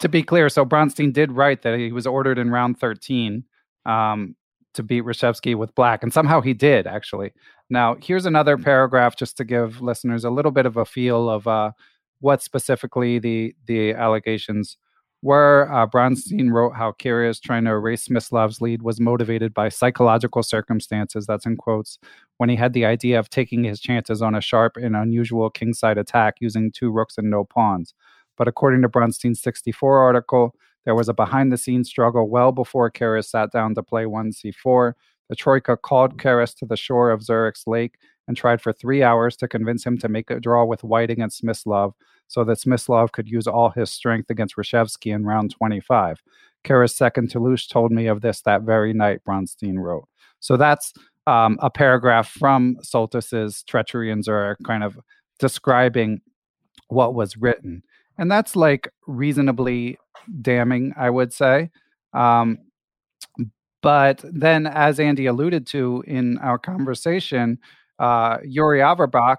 to be clear, so Bronstein did write that he was ordered in round thirteen um, to beat Reshevsky with black, and somehow he did actually. Now, here's another paragraph just to give listeners a little bit of a feel of uh, what specifically the the allegations were. Uh, Bronstein wrote how Keres trying to erase Smyslov's lead was motivated by psychological circumstances. That's in quotes. When he had the idea of taking his chances on a sharp and unusual kingside attack using two rooks and no pawns. But according to Bronstein's 64 article, there was a behind the scenes struggle well before Keres sat down to play 1c4. The Troika called Keres to the shore of Zurich's lake and tried for three hours to convince him to make a draw with white against Smyslov so that Smyslov could use all his strength against Reshevsky in round 25. Keres' second Tolush told me of this that very night, Bronstein wrote. So that's um, a paragraph from Soltis's Treachery in Zurich, kind of describing what was written. And that's like reasonably damning, I would say. Um, but then, as Andy alluded to in our conversation, uh, Yuri Averbakh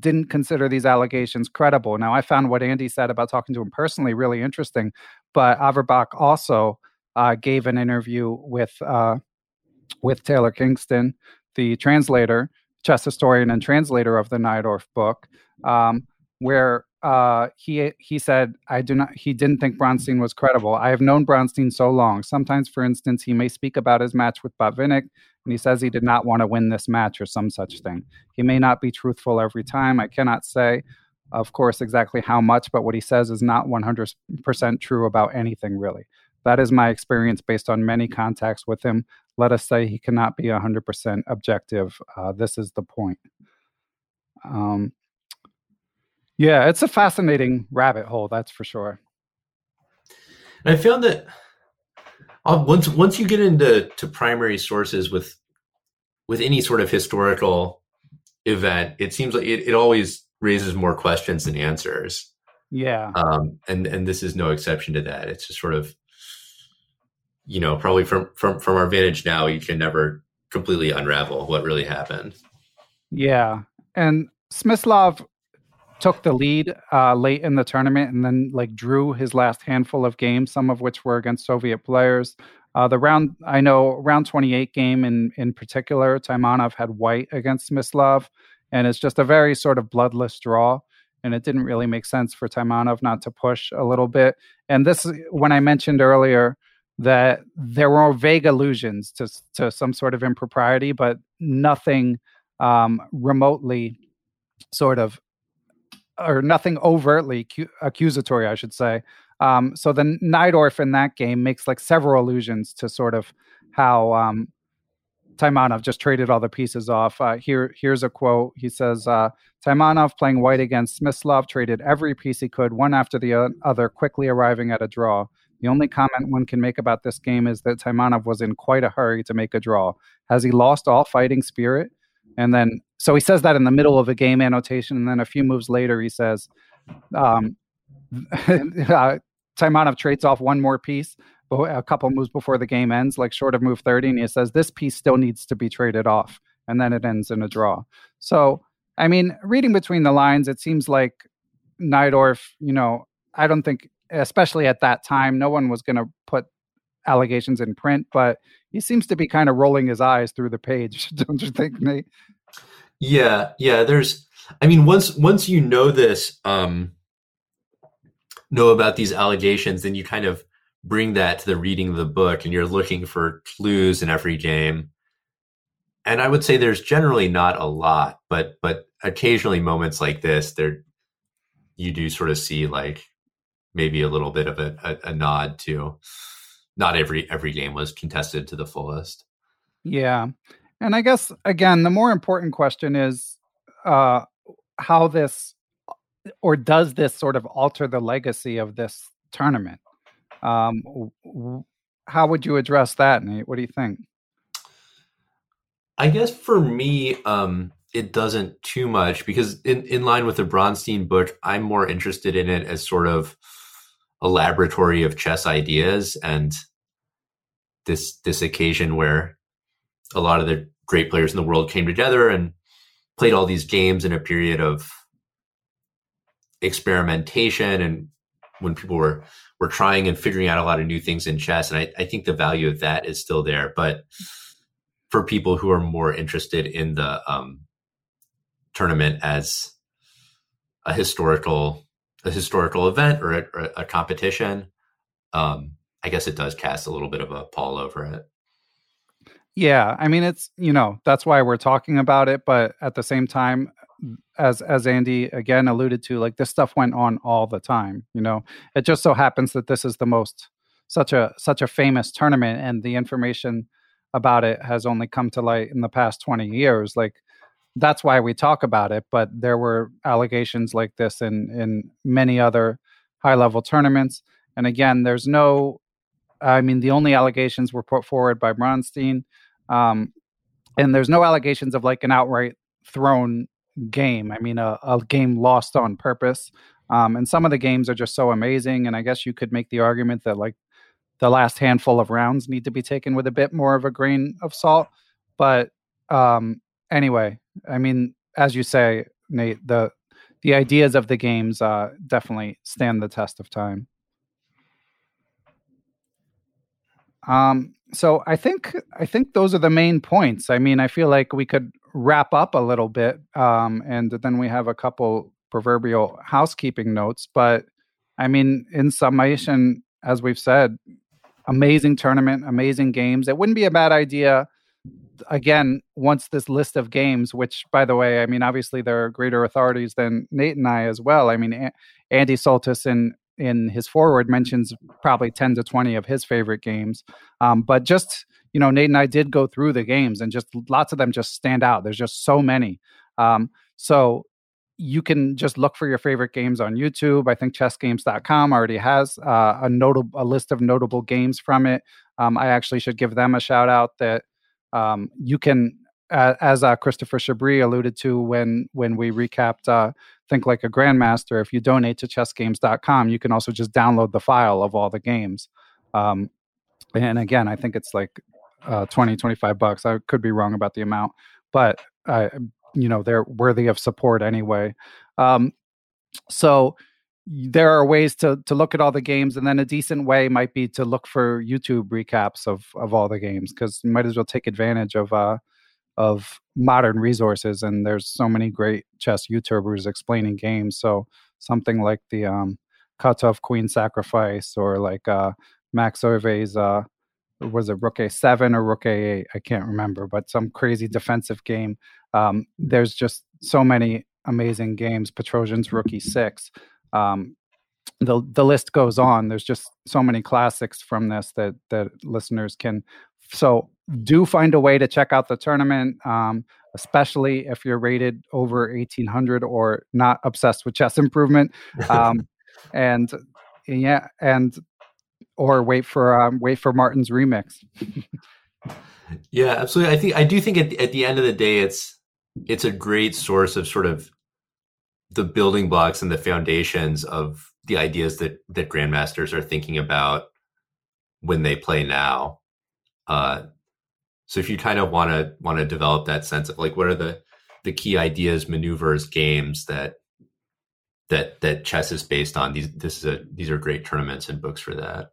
didn't consider these allegations credible. Now, I found what Andy said about talking to him personally really interesting, but Averbakh also uh, gave an interview with uh, with Taylor Kingston, the translator, chess historian, and translator of the Najdorf book, um, where uh, he he said, "I do not." He didn't think Bronstein was credible. I have known Bronstein so long. Sometimes, for instance, he may speak about his match with Botvinnik, and he says he did not want to win this match or some such thing. He may not be truthful every time. I cannot say, of course, exactly how much, but what he says is not 100% true about anything really. That is my experience based on many contacts with him. Let us say he cannot be 100% objective. Uh, this is the point. Um, yeah, it's a fascinating rabbit hole, that's for sure. And I found that uh, once once you get into to primary sources with with any sort of historical event, it seems like it, it always raises more questions than answers. Yeah. Um, and and this is no exception to that. It's just sort of you know probably from from from our vantage now, you can never completely unravel what really happened. Yeah. And Smyslov took the lead uh, late in the tournament and then like drew his last handful of games, some of which were against Soviet players. Uh, the round I know round 28 game in in particular, Taimanov had white against Smyslov, and it's just a very sort of bloodless draw. And it didn't really make sense for Taimanov not to push a little bit. And this, when I mentioned earlier that there were vague allusions to to some sort of impropriety, but nothing um, remotely sort of or nothing overtly cu- accusatory, I should say. Um, so then Najdorf in that game makes like several allusions to sort of how um, Taimanov just traded all the pieces off. Uh, here, here's a quote. He says, uh, Taimanov playing white against Smyslov traded every piece he could, one after the other, quickly arriving at a draw. The only comment one can make about this game is that Taimanov was in quite a hurry to make a draw. Has he lost all fighting spirit? And then, so he says that in the middle of a game annotation. And then a few moves later, he says, um, *laughs* uh, Taimanov trades off one more piece a couple moves before the game ends, like short of move 30. And he says, this piece still needs to be traded off. And then it ends in a draw. So, I mean, reading between the lines, it seems like Najdorf, you know, I don't think, especially at that time, no one was going to put allegations in print, but he seems to be kind of rolling his eyes through the page, *laughs* don't you think, Nate? Yeah, yeah. There's, I mean, once once you know this, um, know about these allegations, then you kind of bring that to the reading of the book, and you're looking for clues in every game. And I would say there's generally not a lot, but but occasionally moments like this, there you do sort of see like maybe a little bit of a, a, a nod to not every every game was contested to the fullest. Yeah. And I guess again, the more important question is uh, how this or does this sort of alter the legacy of this tournament? Um, w- how would you address that, Nate? What do you think? I guess for me, um, it doesn't too much because in, in line with the Bronstein book, I'm more interested in it as sort of a laboratory of chess ideas and this this occasion where a lot of the great players in the world came together and played all these games in a period of experimentation and when people were were trying and figuring out a lot of new things in chess. And I, I think the value of that is still there. But for people who are more interested in the um, tournament as a historical a historical event or a, or a competition um, i guess it does cast a little bit of a pall over it yeah, I mean it's you know that's why we're talking about it, but at the same time, as as Andy again alluded to, like this stuff went on all the time. You know, it just so happens that this is the most such a such a famous tournament, and the information about it has only come to light in the past twenty years. Like that's why we talk about it. But there were allegations like this in in many other high level tournaments, and again, there's no. I mean, the only allegations were put forward by Bronstein um, and there's no allegations of like an outright thrown game. I mean, a, a game lost on purpose. Um, and some of the games are just so amazing. And I guess you could make the argument that like the last handful of rounds need to be taken with a bit more of a grain of salt. But um, anyway, I mean, as you say, Nate, the the ideas of the games uh, definitely stand the test of time. Um, so I think I think those are the main points. I mean, I feel like we could wrap up a little bit, um, and then we have a couple proverbial housekeeping notes. But I mean, in summation, as we've said, amazing tournament, amazing games. It wouldn't be a bad idea. Again, once this list of games, which by the way, I mean, obviously there are greater authorities than Nate and I as well. I mean, a- Andy Soltis and in his forward mentions probably 10 to 20 of his favorite games. Um, but just, you know, Nate and I did go through the games and just lots of them just stand out. There's just so many. Um, so you can just look for your favorite games on YouTube. I think chessgames.com already has uh, a notable a list of notable games from it. Um, I actually should give them a shout out that um, you can, as uh, Christopher Chabris alluded to when when we recapped uh, think like a grandmaster if you donate to chessgames.com you can also just download the file of all the games. Um, and again i think it's like uh, 20 25 bucks. I could be wrong about the amount but I, you know they're worthy of support anyway. Um, so there are ways to to look at all the games and then a decent way might be to look for youtube recaps of of all the games because you might as well take advantage of uh of modern resources and there's so many great chess youtubers explaining games so something like the um Kotov queen sacrifice or like uh max Euwe's uh was it rook a7 or rook a8 i can't remember but some crazy defensive game. Um there's just so many amazing games petrosian's rook e6 um the the list goes on. There's just so many classics from this that that listeners can so do find a way to check out the tournament, um, especially if you're rated over 1800 or not obsessed with chess improvement. Um, *laughs* and yeah, and or wait for um, wait for Martin's remix. yeah, absolutely. I think I do think at, at the end of the day, it's it's a great source of sort of the building blocks and the foundations of the ideas that that grandmasters are thinking about when they play now uh, so if you kind of want to want to develop that sense of like what are the the key ideas, maneuvers, games that that that chess is based on, these this is a these are great tournaments and books for that.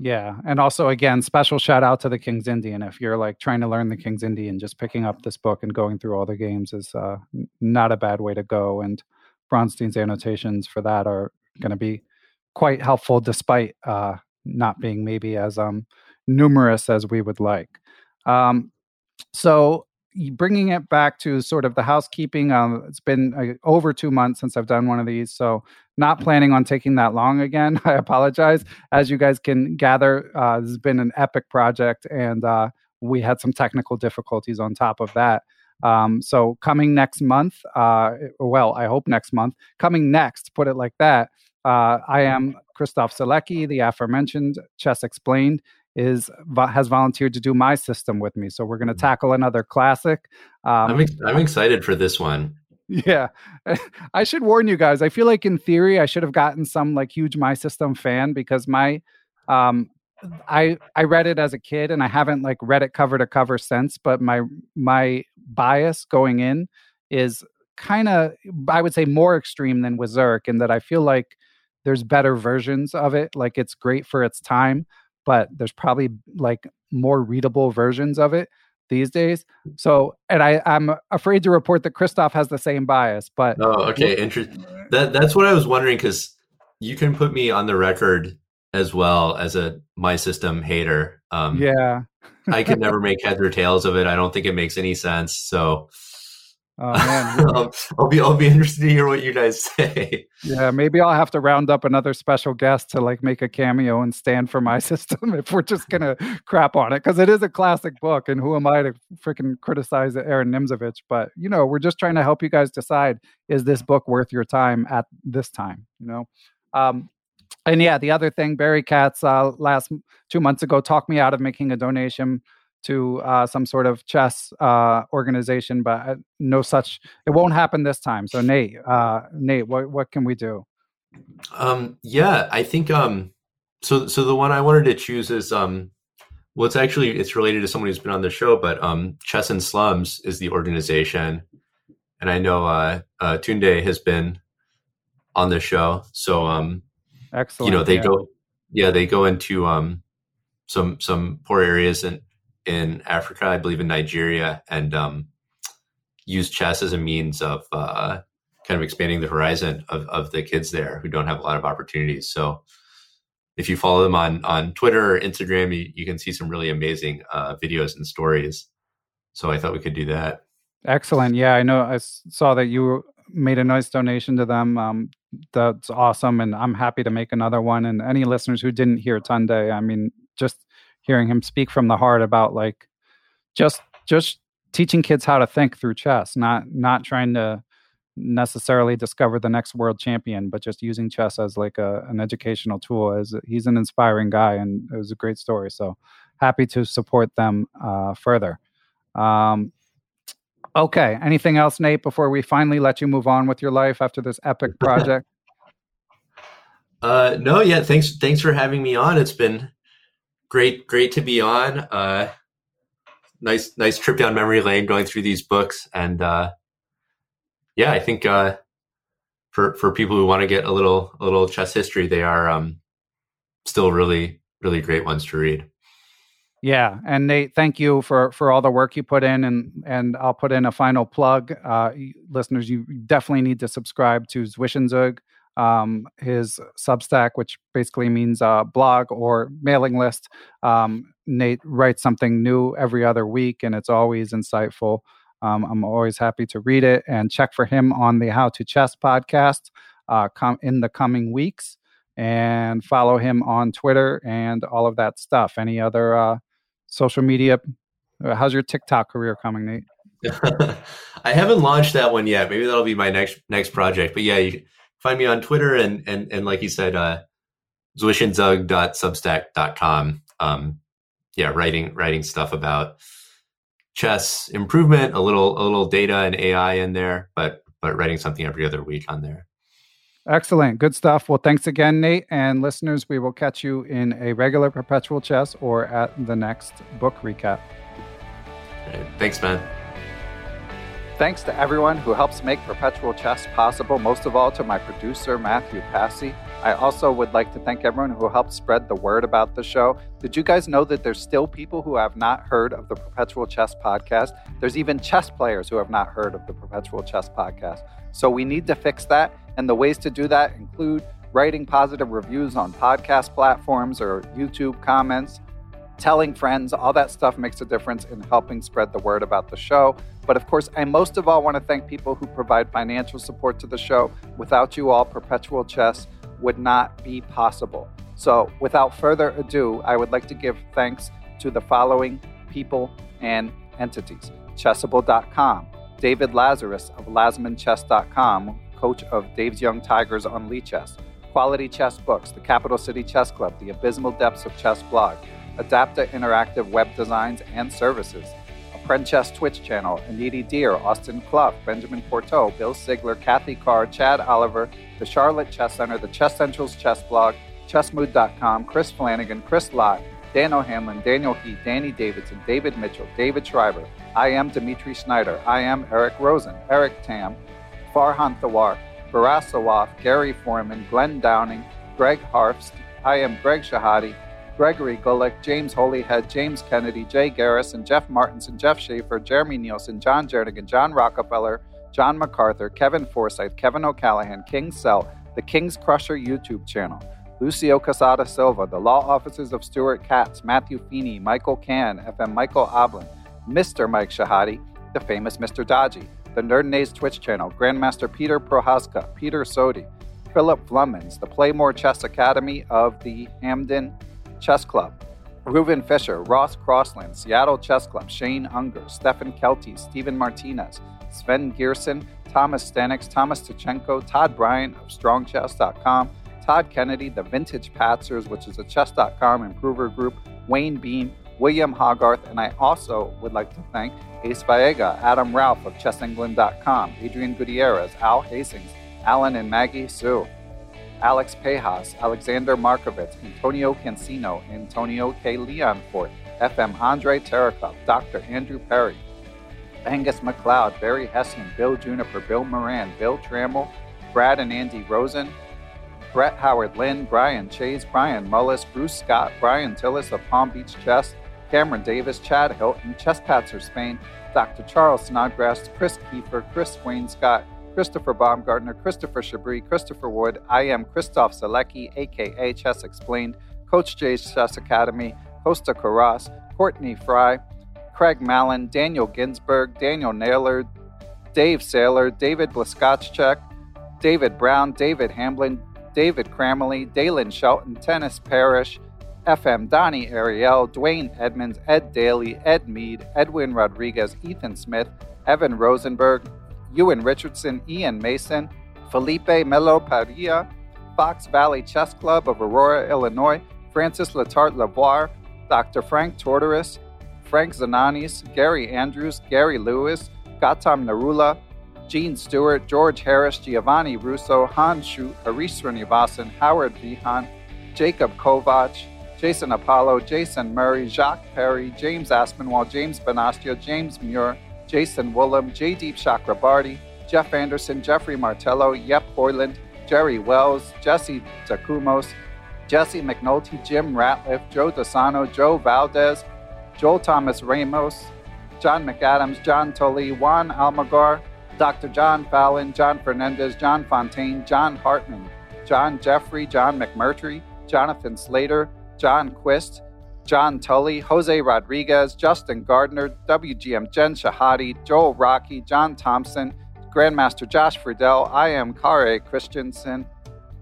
Yeah, and also again, special shout out to the King's Indian. If you're like trying to learn the King's Indian, just picking up this book and going through all the games is uh, not a bad way to go. And Bronstein's annotations for that are going to be quite helpful, despite uh, not being maybe as um, numerous as we would like. Um, so bringing it back to sort of the housekeeping um, it's been uh, over two months since i've done one of these so not planning on taking that long again *laughs* i apologize. As you guys can gather uh, this has been an epic project and uh, we had some technical difficulties on top of that. Um, so coming next month uh, well i hope next month coming next put it like that uh, i am Christof Sielecki, the aforementioned chess explained is has volunteered to do my system with me. So we're going to mm. tackle another classic. Um, I'm, ex- I'm excited for this one. Yeah, *laughs* I should warn you guys. I feel like in theory I should have gotten some like huge my system fan because my um I I read it as a kid and I haven't like read it cover to cover since. But my my bias going in is kind of I would say more extreme than Zurich in that I feel like there's better versions of it. Like it's great for its time, but there's probably like more readable versions of it these days. So, and I, I'm afraid to report that Christof has the same bias, but oh, okay, interesting. That that's what I was wondering because you can put me on the record as well as a my system hater. Um, yeah, I can never *laughs* make heads or tails of it. I don't think it makes any sense. So Oh man, *laughs* I'll, I'll, be I'll be interested to hear what you guys *laughs* say. Yeah, maybe I'll have to round up another special guest to like make a cameo and stand for my *laughs* system if we're just gonna crap on it because it is a classic book, and who am I to freaking criticize Aaron Nimzovich? But you know, we're just trying to help you guys decide is this book worth your time at this time? You know. Um, and yeah, the other thing, Barry Katz, uh, last two months ago, talked me out of making a donation to uh, some sort of chess uh, organization, but uh, no such. It won't happen this time. So Nate, uh, Nate, what what can we do? Um, yeah, I think um, so. So the one I wanted to choose is um, well, it's actually it's related to someone who's been on the show, but um, Chess in Slums is the organization, and I know uh, uh, Tunde has been on the show, so um, excellent. You know, they yeah. go, yeah, they go into um, some some poor areas and in Africa, I believe in Nigeria, and um, use chess as a means of uh, kind of expanding the horizon of, of the kids there who don't have a lot of opportunities. So if you follow them on on Twitter or Instagram, you, you can see some really amazing uh, videos and stories. So I thought we could do that. Excellent. Yeah, I know. I saw that you made a nice donation to them. Um, that's awesome, and I'm happy to make another one. And any listeners who didn't hear Tunde, I mean, just hearing him speak from the heart about like just just teaching kids how to think through chess, not not trying to necessarily discover the next world champion, but just using chess as like a, an educational tool. As he's an inspiring guy, and it was a great story. So happy to support them uh, further. Um, okay, anything else, Nate? Before we finally let you move on with your life after this epic *laughs* project. uh, no, yeah. Thanks, thanks for having me on. It's been great, great to be on. Uh, nice, nice trip down memory lane going through these books, and uh, yeah, I think uh, for for people who want to get a little a little chess history, they are um, still really really great ones to read. Yeah, and Nate, thank you for for all the work you put in, and and I'll put in a final plug, uh, listeners. You definitely need to subscribe to Zwischenzug um, his Substack, which basically means uh, blog or mailing list. Um, Nate writes something new every other week, and it's always insightful. Um, I'm always happy to read it and check for him on the How to Chess podcast uh, com- in the coming weeks and follow him on Twitter and all of that stuff. Any other uh, social media? Uh, how's your TikTok career coming, Nate? *laughs* I haven't launched that one yet. Maybe that'll be my next next project. But yeah, you, find me on Twitter and and and like you said, uh, zwischenzug.substack.com. Um, yeah, writing writing stuff about chess improvement, a little a little data and AI in there, but but writing something every other week on there. Excellent. Good stuff. Well, thanks again, Nate. And listeners, we will catch you in a regular perpetual chess or at the next book recap. Right. Thanks, man. Thanks to everyone who helps make Perpetual Chess possible, most of all to my producer, Matthew Passy. I also would like to thank everyone who helped spread the word about the show. Did you guys know that there's still people who have not heard of the Perpetual Chess podcast? There's even chess players who have not heard of the Perpetual Chess podcast. So we need to fix that. And the ways to do that include writing positive reviews on podcast platforms or YouTube comments, telling friends, all that stuff makes a difference in helping spread the word about the show. But of course, I most of all want to thank people who provide financial support to the show. Without you all, Perpetual Chess would not be possible. So, without further ado, I would like to give thanks to the following people and entities Chessable.com, David Lazarus of LazmanChess.com, coach of Dave's Young Tigers on Lichess, Quality Chess Books, the Capital City Chess Club, the Abysmal Depths of Chess blog, Adapta Interactive Web Designs and Services, Chess Twitch channel, Aniti Deer, Austin Clough, Benjamin Porteau, Bill Sigler, Kathy Carr, Chad Oliver, the Charlotte Chess Center, the Chess Central's Chess Blog, ChessMood.com, Chris Flanagan, Chris Lott, Dan O'Hanlon, Daniel Heath, Danny Davidson, David Mitchell, David Schreiber, IM Dimitri Schneider, IM Eric Rosen, Eric Tam, Farhan Thawar, Baras Sawaf, Gary Foreman, Glenn Downing, Greg Harfst, IM Greg Shahade, Gregory Gulick, James Holyhead, James Kennedy, Jay Garrison, Jeff Martinson, Jeff Schaefer, Jeremy Nielsen, John Jernigan, John Rockefeller, John MacArthur, Kevin Forsyth, Kevin O'Callahan, King Cell, the King's Crusher YouTube channel, Lucio Casada Silva, the law offices of Stuart Katz, Matthew Feeney, Michael Can, FM Michael Oblin, Mr. Mike Shahade, the famous Mr. Dodgy, the Nerd Twitch channel, Grandmaster Peter Prohaska, Peter Sodi, Philip Flummins, the Playmore Chess Academy of the Hamden Chess Club, Reuven Fisher, Ross Crossland, Seattle Chess Club, Shane Unger, Stefan Kelty, Stephen Martinez, Sven Gierson, Thomas Stanix, Thomas Tachenko, Todd Bryant of StrongChess.com, Todd Kennedy, The Vintage Patzers, which is a Chess.com improver group, Wayne Beam, William Hogarth, and I also would like to thank Ace Vallega, Adam Ralph of ChessEngland.com, Adrian Gutierrez, Al Hastings, Alan and Maggie Sue. Alex Pejas, Alexander Markovitz, Antonio Cancino, Antonio K. Leonfort, FM Andre Terakov, Dr. Andrew Perry, Angus McLeod, Barry Hessian, Bill Juniper, Bill Moran, Bill Trammell, Brad and Andy Rosen, Brett Howard Lynn, Brian Chase, Brian Mullis, Bruce Scott, Brian Tillis of Palm Beach Chess, Cameron Davis, Chad Hilton, Chess Patzer Spain, Dr. Charles Snodgrass, Chris Kiefer, Chris Wayne Scott, Christopher Baumgartner, Christopher Chabris, Christopher Wood. I am Christof Sielecki, aka Chess Explained, Coach Jay's Chess Academy, Costa Carras, Courtney Fry, Craig Mallon, Daniel Ginsberg, Daniel Naylor, Dave Saylor, David Blaskotchek, David Brown, David Hamblin, David Cramley, Dalen Shelton, Dennis Parrish, FM Donnie Ariel, Dwayne Edmonds, Ed Daly, Ed Mead, Edwin Rodriguez, Ethan Smith, Evan Rosenberg, Ewan Richardson, Ian Mason, Felipe Melo Padilla, Fox Valley Chess Club of Aurora, Illinois, Francis Letarte Lavoie, Dr. Frank Tortoris, Frank Zananis, Gary Andrews, Gary Lewis, Gautam Narula, Gene Stewart, George Harris, Giovanni Russo, Han Shu, Harish Srinivasan, Howard Vihan, Jacob Kovac, Jason Apollo, Jason Murray, Jacques Perry, James Aspinwall, James Benastia, James Muir, Jason Woolham, J. Deep Chakrabarty, Jeff Anderson, Jeffrey Martello, Yep Hoyland, Jerry Wells, Jesse Takumos, Jesse McNulty, Jim Ratliff, Joe Dasano, Joe Valdez, Joel Thomas Ramos, John McAdams, John Tully, Juan Almagar, Dr. John Fallon, John Fernandez, John Fontaine, John Hartman, John Jeffrey, John McMurtry, Jonathan Slater, John Quist, John Tully, Jose Rodriguez, Justin Gardner, WGM Jen Shahade, Joel Rocky, John Thompson, Grandmaster Josh Friedel, IM Kare Christensen,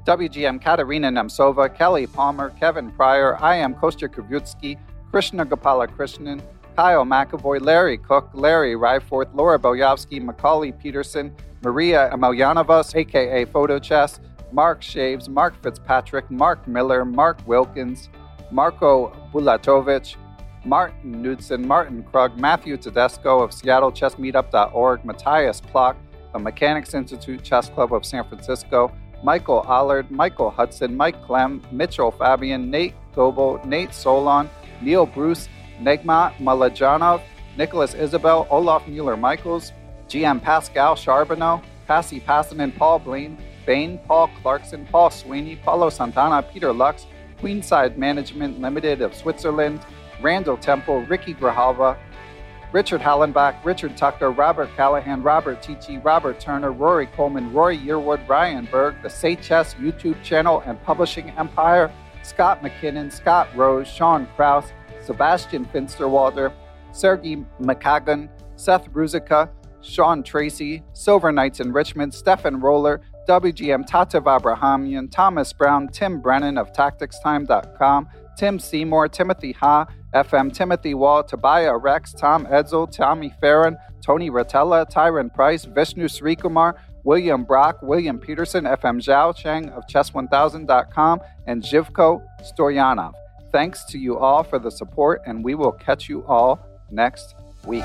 WGM Katerina Nemcova, Kelly Palmer, Kevin Pryor, IM Kostya Kavutskiy, Krishna Gopala Krishnan, Kyle McAvoy, Larry Cook, Larry Ryforth, Laura Boyovsky, Macauley Peterson, Maria Amelyanovas, aka Photo Chess, Mark Shaves, Mark Fitzpatrick, Mark Miller, Mark Wilkins, Marco Bulatovic, Martin Knudsen, Martin Krug, Matthew Tedesco of SeattleChessMeetup.org, Matthias Plock of Mechanics Institute Chess Club of San Francisco, Michael Allard, Michael Hudson, Mike Clem, Mitchell Fabian, Nate Goebel, Nate Solon, Neil Bruce, Negma Malajanov, Nicholas Isabel, Olaf Mueller Michaels, GM Pascal Charbonneau, Passy Passanen, Paul Blaine, Bain, Paul Clarkson, Paul Sweeney, Paulo Santana, Peter Lux, Queenside Management Limited of Switzerland, Randall Temple, Ricky Grahalva, Richard Hallenbach, Richard Tucker, Robert Callahan, Robert Tichy, Robert Turner, Rory Coleman, Roy Yearwood, Ryan Berg, the Say Chess YouTube channel and publishing empire, Scott McKinnon, Scott Rose, Sean Kraus, Sebastian Finsterwalder, Sergey McCagan, Seth Ruzica, Sean Tracy, Silver Knights in Richmond, Stefan Roller, WGM Tatev Abrahamian, Thomas Brown, Tim Brennan of TacticsTime.com, Tim Seymour, Timothy Ha, FM Timothy Wall, Tobiah Rex, Tom Edsel, Tommy Farron, Tony Rotella, Tyron Price, Vishnu Srikumar, William Brock, William Peterson, FM Zhao Cheng of Chess1000.com, and Jivko Stoyanov. Thanks to you all for the support, and we will catch you all next week.